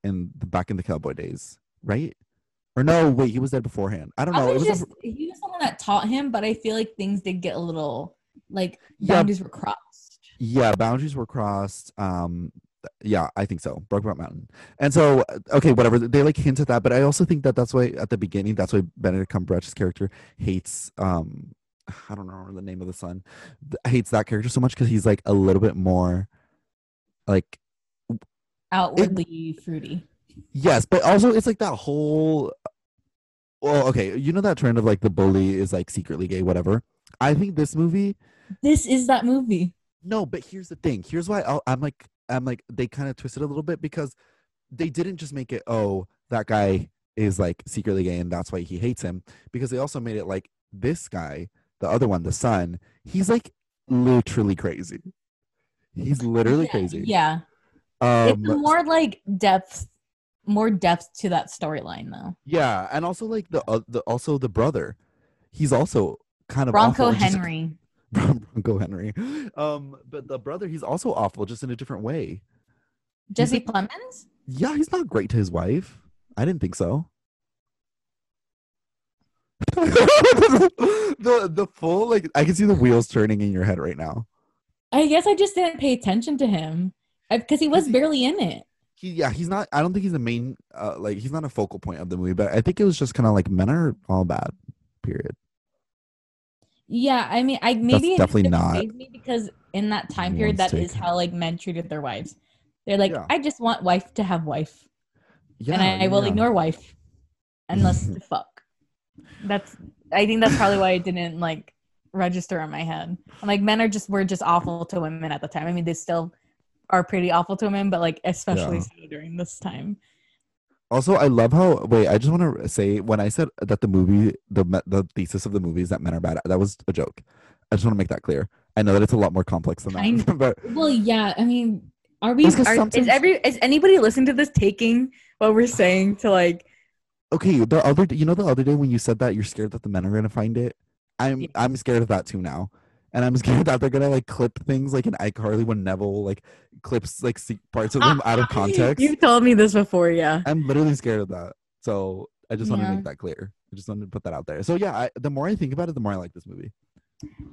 in the back in the cowboy days, right? Or no, wait, he was dead beforehand. I don't I know. It was was a- he was someone that taught him, but I feel like things did get a little like Yeah. boundaries were crossed. yeah, boundaries were crossed. Um, yeah, I think so. Brokeback Mountain. And so, okay, whatever. They like hint at that, but I also think that that's why at the beginning, that's why Benedict Cumberbatch's character hates. Um, I don't remember the name of the son. Hates that character so much because he's like a little bit more, like Outwardly fruity. Yes, but also it's like that whole. Well, okay, you know that trend of like the bully is like secretly gay, whatever. I think this movie. This is that movie. No, but here's the thing. Here's why I'll, I'm like I'm like they kind of twisted a little bit because they didn't just make it oh that guy is like secretly gay and that's why he hates him because they also made it like this guy the other one the son he's like literally crazy. He's literally crazy. Yeah. Um, it's more like depth more depth to that storyline though. Yeah, and also like the uh, the also the brother, he's also kind of Bronco awful Henry. Bronco Henry, um, but the brother he's also awful, just in a different way. Jesse like- Plemons? Yeah, he's not great to his wife. I didn't think so. the the full like I can see the wheels turning in your head right now. I guess I just didn't pay attention to him because he was barely in it. He yeah, he's not. I don't think he's the main. Uh, like he's not a focal point of the movie, but I think it was just kind of like men are all bad. Period. Yeah, I mean, I maybe it definitely didn't me because in that time period, anyone's that is take. how like men treated their wives. They're like, Yeah. I just want wife to have wife, Yeah, and I, I will yeah. ignore wife unless fuck. That's I think that's probably why it didn't like register in my head. I'm like men are just were just awful to women at the time. I mean they still are pretty awful to women, but like especially Yeah. so during this time. Also, I love how. Wait, I just want to say when I said that the movie, the the thesis of the movie is that men are bad. That was a joke. I just want to make that clear. I know that it's a lot more complex than that, but Well, yeah, I mean, are we? Are, sometimes- is every is anybody listening to this taking what we're saying to like okay, the other you know the other day when you said that you're scared that the men are gonna find it. I'm Yeah. I'm scared of that too now. And I'm scared that they're gonna like clip things like in iCarly when Nevel like clips like parts of them out of context. You've told me this before, yeah. I'm literally scared of that. So I just want to make that clear. I just wanted to put that out there. So yeah, I, the more I think about it, the more I like this movie.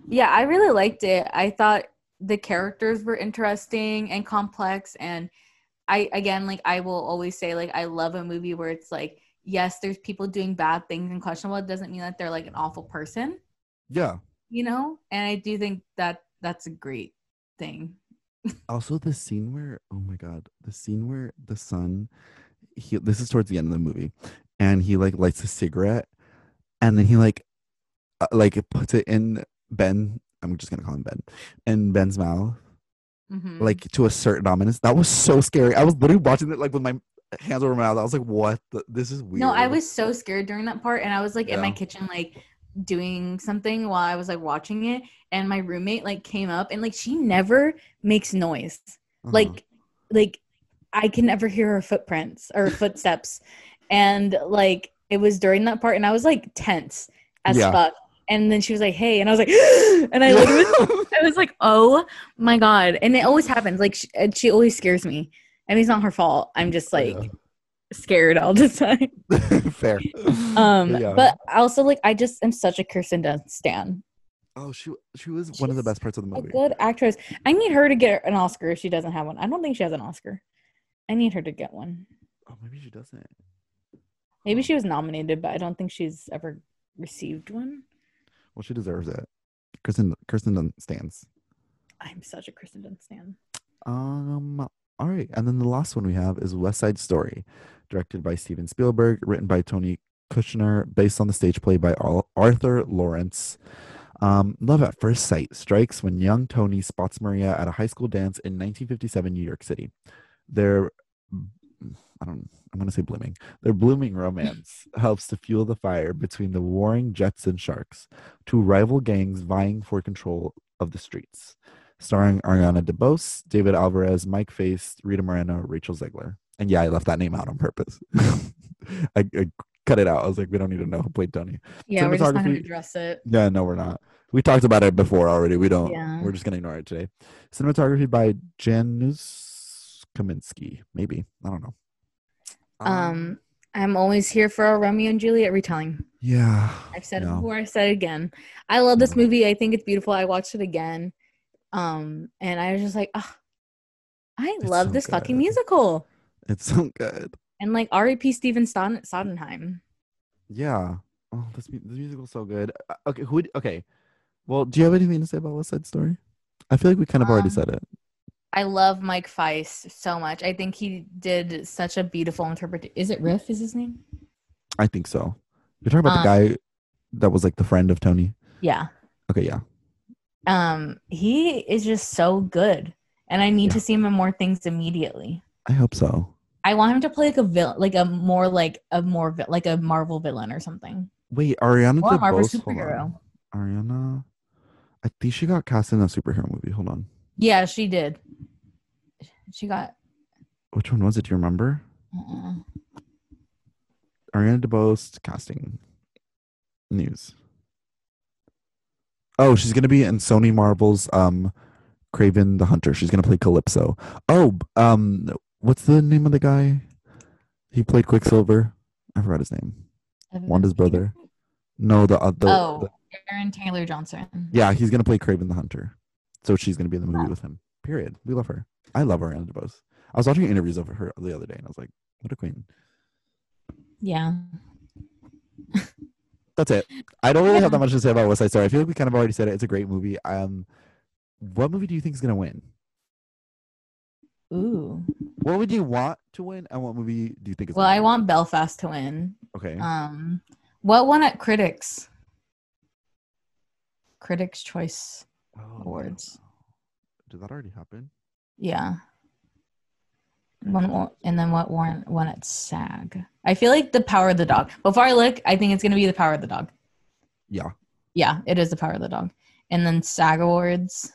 Yeah, I really liked it. I thought the characters were interesting and complex and I again like I will always say like I love a movie where it's like yes, there's people doing bad things and questionable. It doesn't mean that they're like an awful person, Yeah. You know? And I do think that that's a great thing. Also, the scene where oh my god, the scene where the son, he this is towards the end of the movie, and he like lights a cigarette, and then he like, uh, like puts it in Ben. I'm just gonna call him Ben, in Ben's mouth, Mhm. like to a certain dominance. That was so scary. I was literally watching it like with my hands over my mouth. I was like, what? The, this is weird. No, I was so scared during that part, and I was like in my kitchen, like doing something while I was like watching it, and my roommate like came up, and like she never makes noise, Uh-huh. like like I can never hear her footprints or footsteps, and like it was during that part, and I was like tense as Yeah. fuck, and then she was like, "Hey," and I was like, and I literally, I was like, "Oh my god!" And it always happens. Like she, she always scares me. I mean, it's not her fault. I'm just like scared all the time. fair. Um, Yeah. but also like I just am such a Kirsten Dunst stan. oh, she she was one of the best parts of the A movie. good actress. I need her to get an Oscar if she doesn't have one. I don't think she has an Oscar. I need her to get one. Oh, maybe she doesn't. Maybe she was nominated, but I don't think she's ever received one. Well, she deserves it. Kirsten Kirsten Dunst stands. I'm such a Kristen Dunst stan. Um. All right, and then the last one we have is West Side Story, directed by Steven Spielberg, written by Tony Kushner, based on the stage play by Arthur Laurents. Um, love at first sight strikes when young Tony spots Maria at a high school dance in 1957 New York City. Their, I don't, I'm gonna say blooming. Their blooming romance helps to fuel the fire between the warring Jets and Sharks, two rival gangs vying for control of the streets starring Ariana DeBose, David Alvarez, Mike Faist, Rita Moreno, Rachel Zegler. And yeah, I left that name out on purpose. I, I cut it out. I was like, we don't need to know who played Tony. Yeah, we're just not gonna address it. Yeah, no, we're not. We talked about it before already. We don't. Yeah. We're just gonna ignore it today. Cinematography by Janusz Kaminski. Maybe I don't know. Um, I'm always here for a Romeo and Juliet retelling. Yeah. I've said it before. I said it again. I love this No. movie. I think it's beautiful. I watched it again, um, and I was just like, oh, I It's love so this fucking musical. It's so good. And like R.E.P. Stephen Sod- Sodenheim. Yeah. Oh, this this musical's so good. Uh, Okay, who? would- Okay. Well, do you have anything to say about West Side Story? I feel like we kind of already Um, said it. I love Mike Faist so much. I think he did such a beautiful interpretation. Is it Riff? Is his name? I think so. You're talking about um, the guy that was like the friend of Tony. Yeah. Okay, yeah. Um, he is just so good, and I need Yeah. to see him in more things immediately. I hope so. I want him to play like a villain, like a more like a more vi- like a Marvel villain or something, Wait, Ariana or a Marvel superhero. Ariana. I think she got cast in a superhero movie. Hold on. Yeah, she did. She got. Which one was it? Do you remember? Uh, Ariana DeBose casting news. Oh, she's gonna be in Sony Marvel's um Kraven the Hunter. She's gonna play Calypso. Oh, um what's the name of the guy? He played Quicksilver. I forgot his name. Evan Wanda's brother. No, the, uh, the, oh, the Aaron Taylor Johnson. yeah, he's gonna play Kraven the Hunter. So she's gonna be in the movie Wow. with him. Period. We love her. I love Ariana DeBose. I was watching interviews of her the other day and I was like, what a queen. Yeah. That's it. I don't really have that much to say about West Side Story. I feel like we kind of already said it. It's a great movie. Um, what movie do you think is gonna win? Ooh. What would you want to win, and what movie do you think is? Well, I want Belfast to win. Okay. Um, what won at Critics? Critics' Choice Oh, Awards. Did that already happen? Yeah. One more, and then what won won at SAG? I feel like the Power of the Dog. Before I look, I think it's gonna be the Power of the Dog. Yeah. Yeah, it is the Power of the Dog. And then SAG Awards,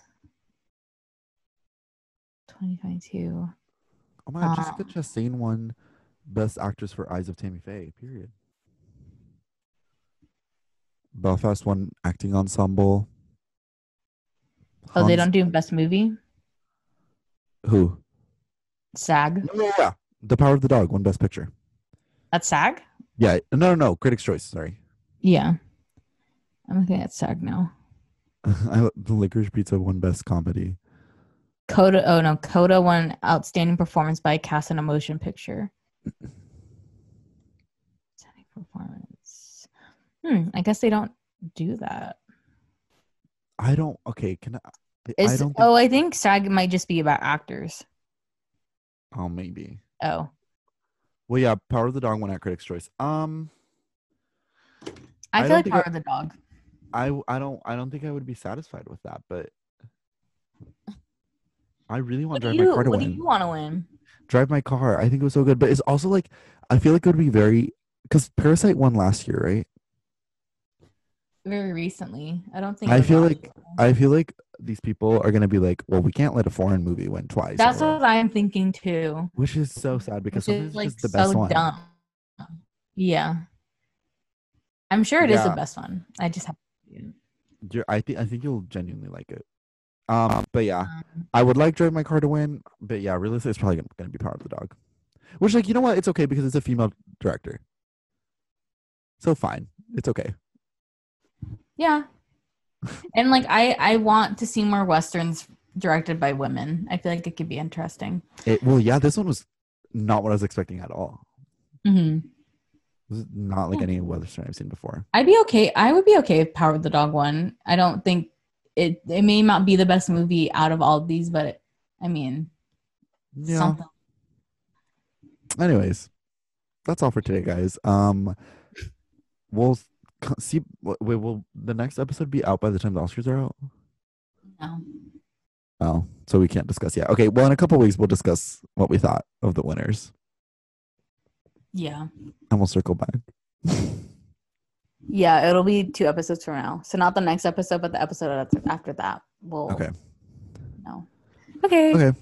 2022. Oh my God, Jessica Um, Chastain won Best Actress for Eyes of Tammy Faye. Period. Belfast won acting ensemble. Oh, they don't do best movie. Who? SAG. No, yeah. The Power of the Dog won Best Picture. That's SAG. Yeah. No, no, no. Critics' Choice. Sorry. Yeah. I'm looking at SAG now. I, the Licorice Pizza won Best Comedy. Coda. Oh no, Coda won outstanding performance by a cast in a motion picture. Outstanding performance. Hmm. I guess they don't do that. I don't. Okay. Can I? I Is. Think, oh, I think SAG might just be about actors. oh, maybe. Oh, Well, yeah. Power of the Dog won at Critics' Choice. Um. I, I feel like Power I- of the Dog. I I don't I don't think I would be satisfied with that, but I really want to drive my car to win. What do you want to win? Drive my car. I think it was so good, but it's also like I feel like it would be very because Parasite won last year, right? Very recently, I don't think. I feel like-. I feel like these people are gonna be like, well, we can't let a foreign movie win twice. that's or- what I'm thinking too. which is so sad because Which is it's like just the so best one. dumb. Yeah, I'm sure it is Yeah. the best one. I just have. You're- I think I think you'll genuinely like it. Um, but yeah, Um, I would like Drive My Car to win, but yeah, realistically, it's probably gonna, gonna be Power of the Dog. Which, like, you know what? It's okay because it's a female director. So fine, it's okay. yeah, and like I, I want to see more westerns directed by women. I feel like it could be interesting. It, well, yeah, this one was not what I was expecting at all. hmm not like Yeah. any Western I've seen before. I'd be okay. I would be okay if Power of the Dog won. I don't think it. It may not be the best movie out of all of these, but I mean, Yeah. something. Anyways, that's all for today, guys. Um, we'll see. Wait, will the next episode be out by the time the Oscars are out? No. Oh, so we can't discuss yet. Okay, well, in a couple weeks, we'll discuss what we thought of the winners, Yeah. and we'll circle back. Yeah, it'll be two episodes from now. So not the next episode, but the episode after, after that. We'll Okay. No. Okay. Okay.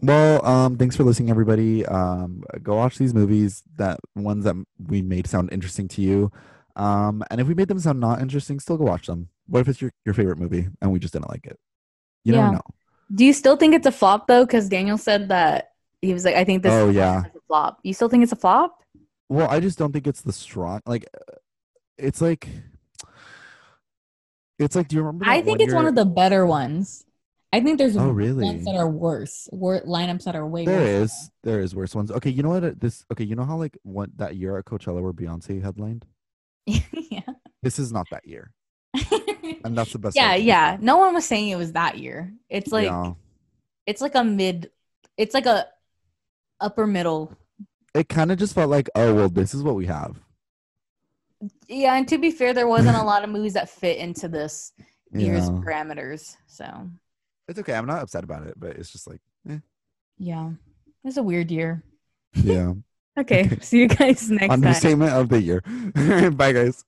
Well, um, thanks for listening, everybody. Um, go watch these movies. That ones that we made sound interesting to you. Um, and if we made them sound not interesting, still go watch them. What if it's your, your favorite movie and we just didn't like it? You Yeah. never know. Do you still think it's a flop though? Because Daniel said that he was like, I think this Oh, is yeah. a flop. You still think it's a flop? Well, I just don't think it's the strong. Like, uh, it's like, it's like. Do you remember? I think it's one of the better ones. I think there's Oh, really? ones that are worse. Wor- lineups that are way There worse. is, there is worse ones. Okay, you know what? uh, This okay. You know how like what that year at Coachella where Beyonce headlined. yeah. This is not that year, and that's the best. yeah, yeah. No one was saying it was that year. It's like Yeah. it's like a mid it's like a upper middle. it kind of just felt like, oh well, this is what we have. Yeah, and to be fair, there wasn't a lot of movies that fit into this year's Yeah. parameters. So It's okay. I'm not upset about it, but it's just like, eh. yeah. It's a weird year. yeah. Okay. See you guys next time. Understatement of the year. Bye, guys.